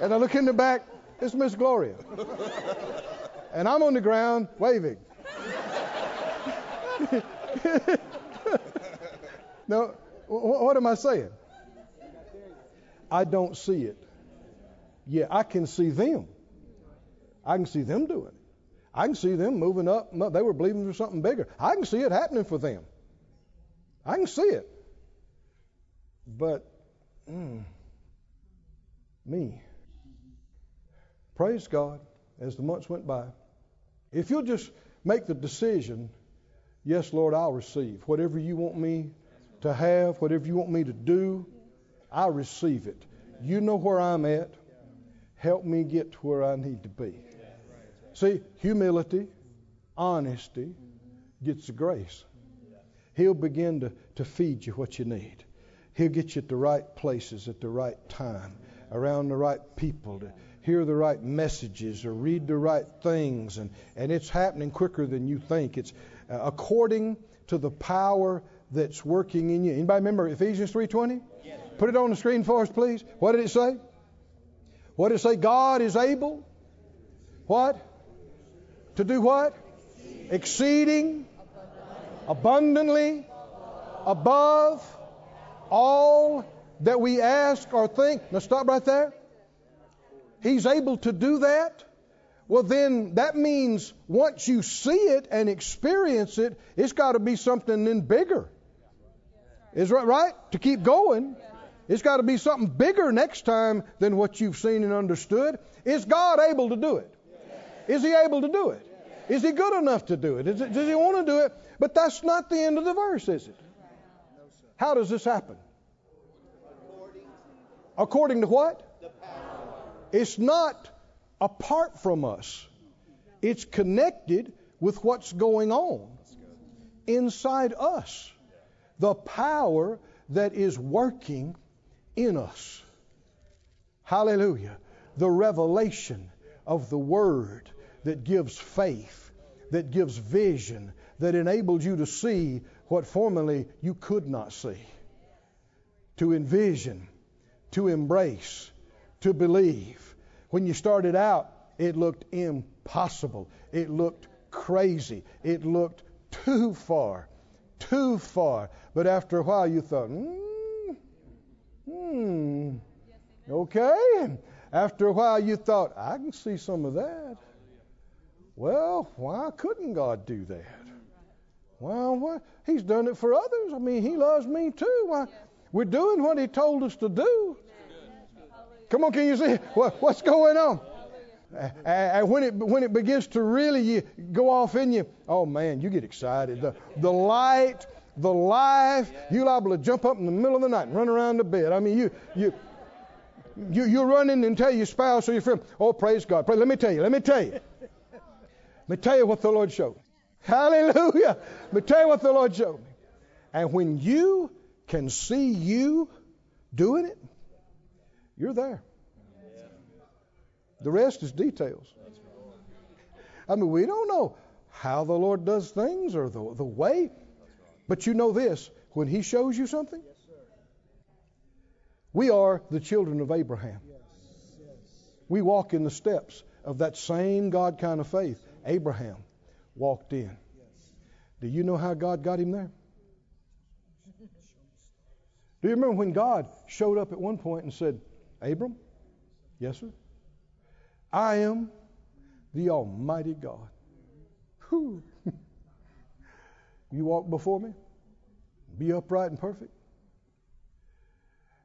and I look in the back, it's Miss Gloria. and I'm on the ground waving. now, what am I saying? I don't see it. Yeah, I can see them. I can see them doing it. I can see them moving up. They were believing for something bigger. I can see it happening for them. I can see it. But mm, me, praise God, as the months went by, if you'll just make the decision, yes, Lord, I'll receive whatever you want me to have, whatever you want me to do, I receive it. You know where I'm at. Help me get to where I need to be. See, humility, honesty gets the grace. He'll begin to, to feed you what you need. He'll get you at the right places at the right time, around the right people to hear the right messages or read the right things. And, and it's happening quicker than you think. It's uh, according to the power that's working in you. Anybody remember Ephesians 3.20? Yes. Put it on the screen for us, please. What did it say? What did it say? God is able. What? To do what? Exceeding abundantly above all that we ask or think. Now stop right there. He's able to do that. Well, then that means once you see it and experience it, it's got to be something then bigger. Is that right? To keep going, it's got to be something bigger next time than what you've seen and understood. Is God able to do it? Is He able to do it? Is He good enough to do it does He want to do it? But that's not the end of the verse, is it? How does this happen? According to what? It's not apart from us. It's connected with what's going on inside us. The power that is working in us. Hallelujah. The revelation of the Word that gives faith, that gives vision, that enables you to see what formerly you could not see. To envision, to embrace, to believe. When you started out, it looked impossible. It looked crazy. It looked too far, too far. But after a while, you thought, hmm, hmm, okay. After a while, you thought, I can see some of that. Well, why couldn't God do that? Well, what? He's done it for others. I mean, He loves me too. Why? We're doing what He told us to do. Come on, can you see what, what's going on? And when it when it begins to really go off in you, oh man, you get excited. The the light, the life, you're liable to jump up in the middle of the night and run around the bed. I mean, you you you you run in and tell your spouse or your friend, oh praise God. Let me tell you. Let me tell you. Let me tell you what the Lord showed. Hallelujah. Let me tell you what the Lord showed me. And when you can see you doing it, you're there. The rest is details. I mean, we don't know how the Lord does things or the, the way, but you know this when He shows you something, we are the children of Abraham. We walk in the steps of that same God kind of faith Abraham walked in. Do you know how God got him there? Do you remember when God showed up at one point and said, Abram? Yes, sir. I am the Almighty God. Whew. you walk before me, be upright and perfect.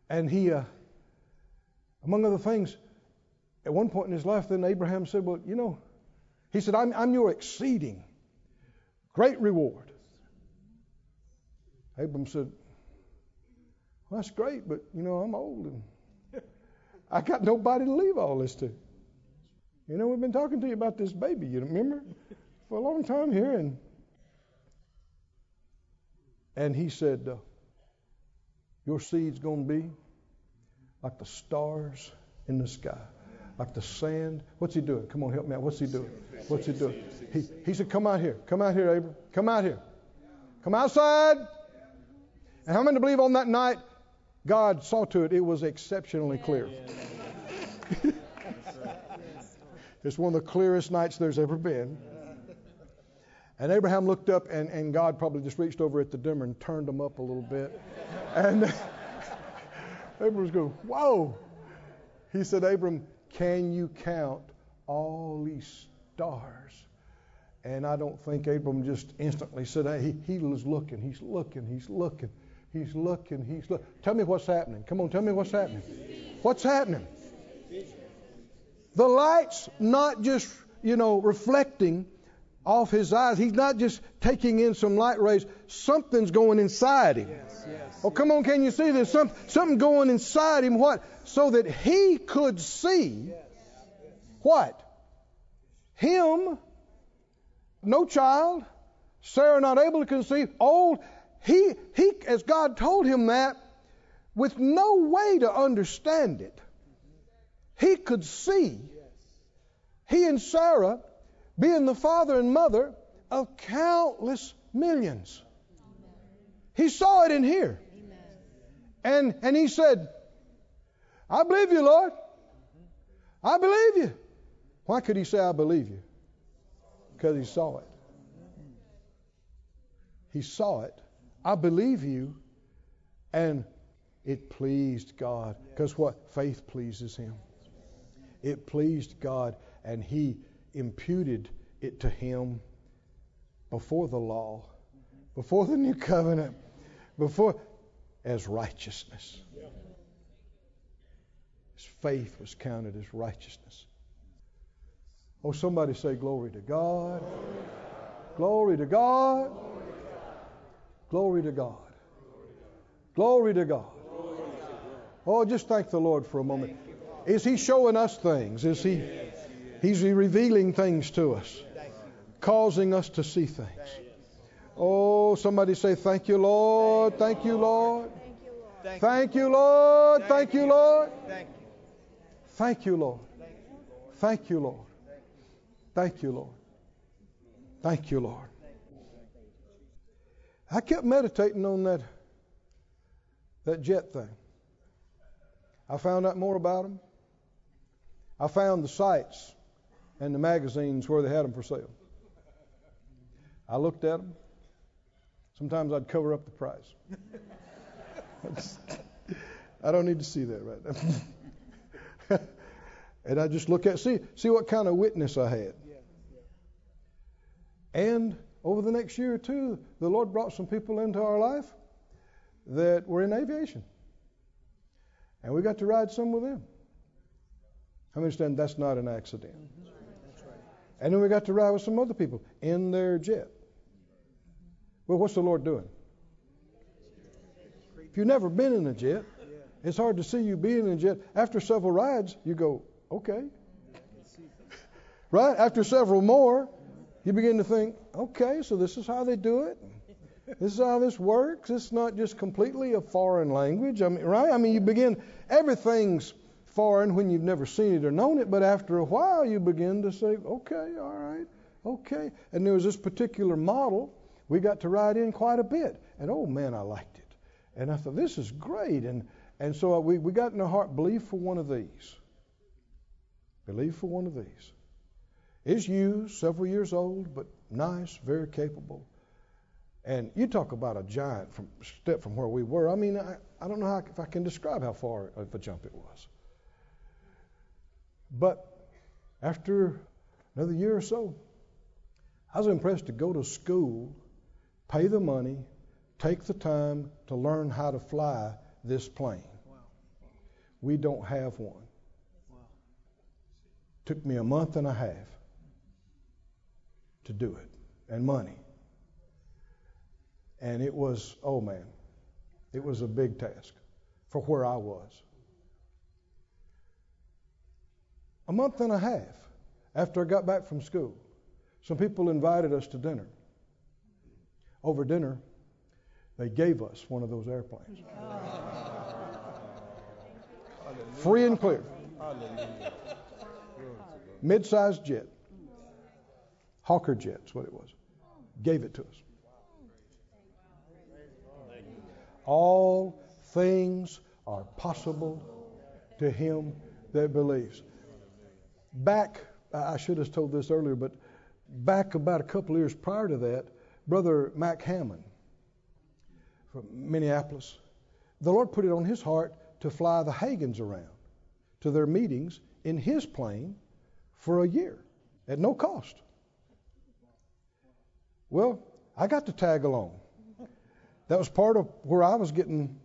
And he, uh, among other things, at one point in his life, then Abraham said, Well, you know, he said, I'm, I'm your exceeding great reward. Abram said, well, that's great, but you know, I'm old and I got nobody to leave all this to. You know, we've been talking to you about this baby, you remember? For a long time here, and and he said, uh, Your seed's going to be like the stars in the sky, like the sand. What's he doing? Come on, help me out. What's he doing? What's he doing? He, he said, Come out here. Come out here, Abram. Come out here. Come outside. And how many believe on that night God saw to it, it was exceptionally clear. it's one of the clearest nights there's ever been. And Abraham looked up, and, and God probably just reached over at the dimmer and turned them up a little bit. And Abraham was going, Whoa. He said, Abram, can you count all these stars? And I don't think Abram just instantly said, hey, he, he was looking, he's looking, he's looking. He's looking. He's looking. Tell me what's happening. Come on, tell me what's happening. What's happening? The light's not just, you know, reflecting off his eyes. He's not just taking in some light rays. Something's going inside him. Yes, yes. Oh, come on, can you see this? Some, something going inside him. What? So that he could see what? Him, no child, Sarah not able to conceive, old, he, he, as God told him that, with no way to understand it, he could see he and Sarah being the father and mother of countless millions. He saw it in here. And, and he said, I believe you, Lord. I believe you. Why could he say, I believe you? Because he saw it. He saw it. I believe you. And it pleased God. Because what? Faith pleases Him. It pleased God, and He imputed it to Him before the law, before the new covenant, before as righteousness. His faith was counted as righteousness. Oh, somebody say, Glory to God. Glory to God. Glory to God. Glory to God. Glory to God. Oh, just thank the Lord for a moment. Is He showing us things? Is He? He's revealing things to us, causing us to see things. Oh, somebody say, Thank you, Lord. Thank you, Lord. Thank you, Lord. Thank you, Lord. Thank you, Lord. Thank you, Lord. Thank you, Lord. Thank you, Lord. I kept meditating on that that jet thing. I found out more about them. I found the sites and the magazines where they had them for sale. I looked at them. Sometimes I'd cover up the price. I don't need to see that right now. and I just look at see see what kind of witness I had. And over the next year or two, the Lord brought some people into our life that were in aviation. And we got to ride some with them. I understand that's not an accident. And then we got to ride with some other people in their jet. Well, what's the Lord doing? If you've never been in a jet, it's hard to see you being in a jet. After several rides, you go, okay. right? After several more, you begin to think, okay, so this is how they do it. This is how this works. It's not just completely a foreign language. I mean, right? I mean, you begin, everything's foreign when you've never seen it or known it, but after a while you begin to say, okay, all right, okay. And there was this particular model we got to ride in quite a bit. And oh man, I liked it. And I thought, this is great. And, and so we, we got in our heart, believe for one of these. Believe for one of these. It's used, several years old, but nice, very capable. And you talk about a giant from, step from where we were. I mean, I, I don't know how, if I can describe how far of a jump it was. But after another year or so, I was impressed to go to school, pay the money, take the time to learn how to fly this plane. We don't have one. Took me a month and a half to do it, and money. And it was, oh man, it was a big task for where I was. A month and a half after I got back from school, some people invited us to dinner. Over dinner, they gave us one of those airplanes. Free and clear. Mid sized jet. Hawker Jet's what it was. Gave it to us. All things are possible to him that believes. Back, I should have told this earlier, but back about a couple of years prior to that, Brother Mac Hammond from Minneapolis, the Lord put it on his heart to fly the Hagins around to their meetings in his plane for a year at no cost. Well, I got to tag along. That was part of where I was getting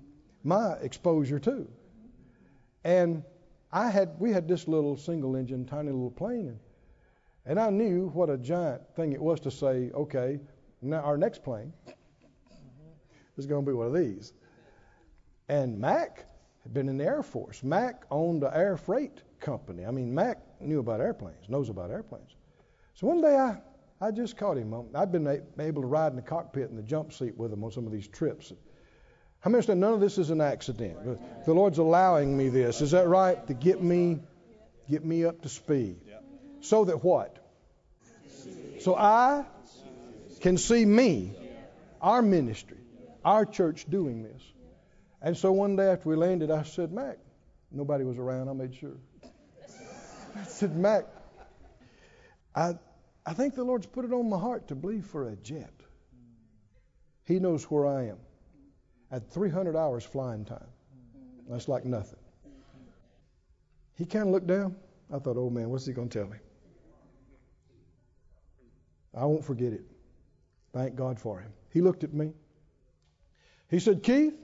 my exposure too. And I had we had this little single engine, tiny little plane, and, and I knew what a giant thing it was to say, okay, now our next plane is going to be one of these. And Mac had been in the Air Force. Mac owned an air freight company. I mean, Mac knew about airplanes, knows about airplanes. So one day I I just caught him. Um, I've been able to ride in the cockpit in the jump seat with him on some of these trips. How many understand none of this is an accident? The Lord's allowing me this. Is that right? To get me, get me up to speed. So that what? So I can see me, our ministry, our church doing this. And so one day after we landed, I said, Mac, nobody was around. I made sure. I said, Mac, I I think the Lord's put it on my heart to believe for a jet. He knows where I am. At 300 hours flying time. That's like nothing. He kind of looked down. I thought, oh man, what's he going to tell me? I won't forget it. Thank God for him. He looked at me. He said, Keith,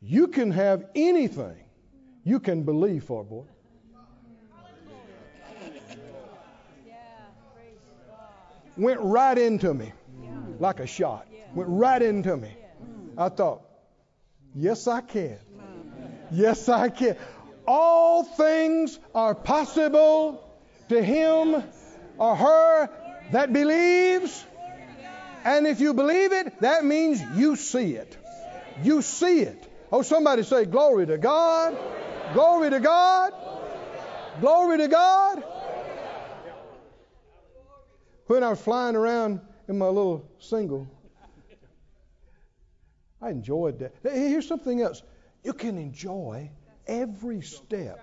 you can have anything you can believe for, boy. Yeah. Praise God. Went right into me like a shot. Went right into me. I thought, yes, I can. Yes, I can. All things are possible to him or her that believes. And if you believe it, that means you see it. You see it. Oh, somebody say, Glory to God. Glory to God. Glory to God. When I was flying around in my little single, I enjoyed that. Here's something else. You can enjoy every step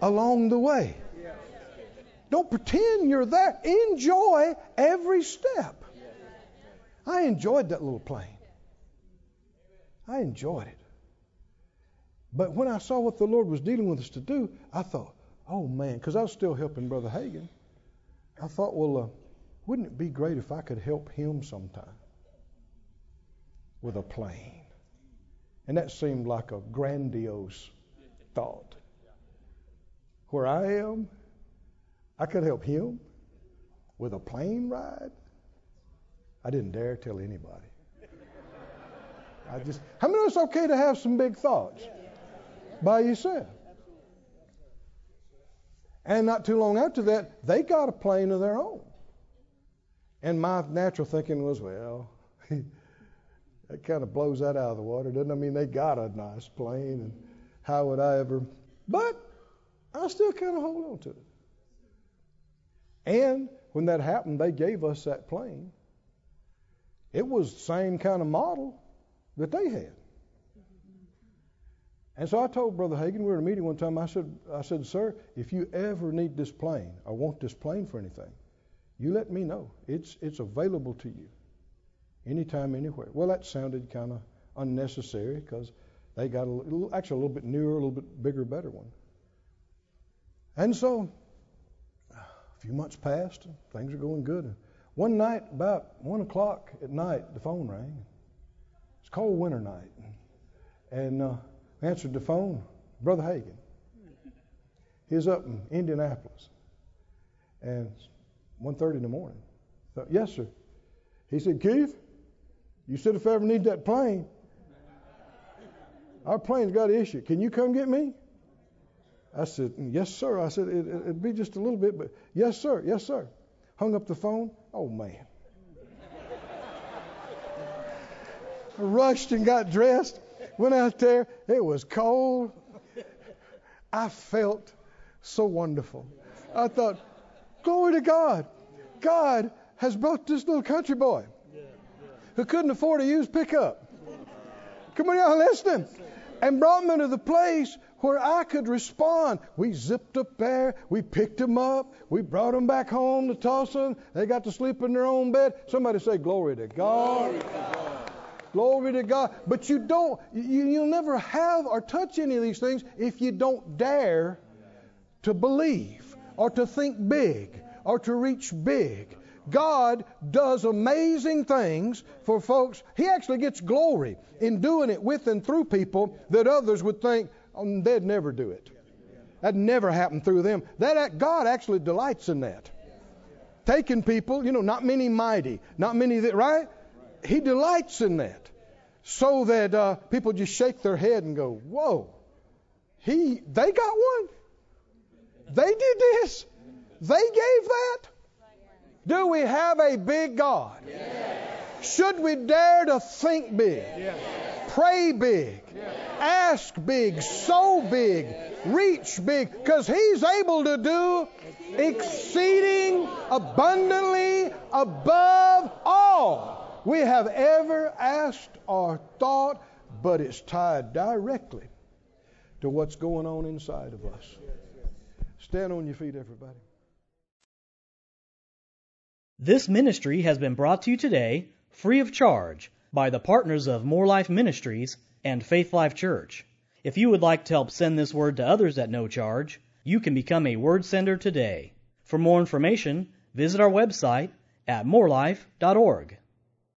along the way. Don't pretend you're there. Enjoy every step. I enjoyed that little plane. I enjoyed it. But when I saw what the Lord was dealing with us to do, I thought, oh man, because I was still helping Brother Hagin. I thought, well, uh, wouldn't it be great if I could help him sometime with a plane? And that seemed like a grandiose thought. Where I am, I could help him with a plane ride. I didn't dare tell anybody. I just, how many of it's okay to have some big thoughts by yourself? And not too long after that, they got a plane of their own. And my natural thinking was, well, that kind of blows that out of the water, doesn't it? I mean, they got a nice plane, and how would I ever? But I still kind of hold on to it. And when that happened, they gave us that plane. It was the same kind of model that they had. And so I told Brother Hagin, we were in a meeting one time, I said, I said, sir, if you ever need this plane or want this plane for anything, you let me know. It's it's available to you anytime, anywhere. Well, that sounded kind of unnecessary because they got a little, actually a little bit newer, a little bit bigger, better one. And so a few months passed, things are going good. One night, about one o'clock at night, the phone rang. It's cold winter night, and uh, answered the phone, Brother Hagin. He's up in Indianapolis, and 1.30 in the morning. So, yes, sir. He said, Keith, you said if I ever need that plane, our plane's got an issue. Can you come get me? I said, mm, yes, sir. I said, it, it'd be just a little bit, but yes, sir. Yes, sir. Hung up the phone. Oh, man. Rushed and got dressed. Went out there. It was cold. I felt so wonderful. I thought, glory to God. God has brought this little country boy who couldn't afford to use pickup. Come on, y'all listen. And brought me to the place where I could respond. We zipped up there. We picked him up. We brought him back home to Tulsa. They got to sleep in their own bed. Somebody say, Glory to God. Glory to God. Glory to God. But you don't, you, you'll never have or touch any of these things if you don't dare to believe or to think big or to reach big. God does amazing things for folks. He actually gets glory in doing it with and through people that others would think oh, they'd never do it. That never happened through them. That God actually delights in that. Taking people, you know, not many mighty, not many that right. He delights in that, so that uh, people just shake their head and go, "Whoa, he they got one. They did this. They gave that." Do we have a big God? Yes. Should we dare to think big, yes. pray big, yes. ask big, sow big, reach big? Because He's able to do exceeding abundantly above all we have ever asked or thought, but it's tied directly to what's going on inside of us. Stand on your feet, everybody. This ministry has been brought to you today free of charge by the partners of Moore Life Ministries and Faith Life Church. If you would like to help send this word to others at no charge, you can become a word sender today. For more information, visit our website at moorelife.org.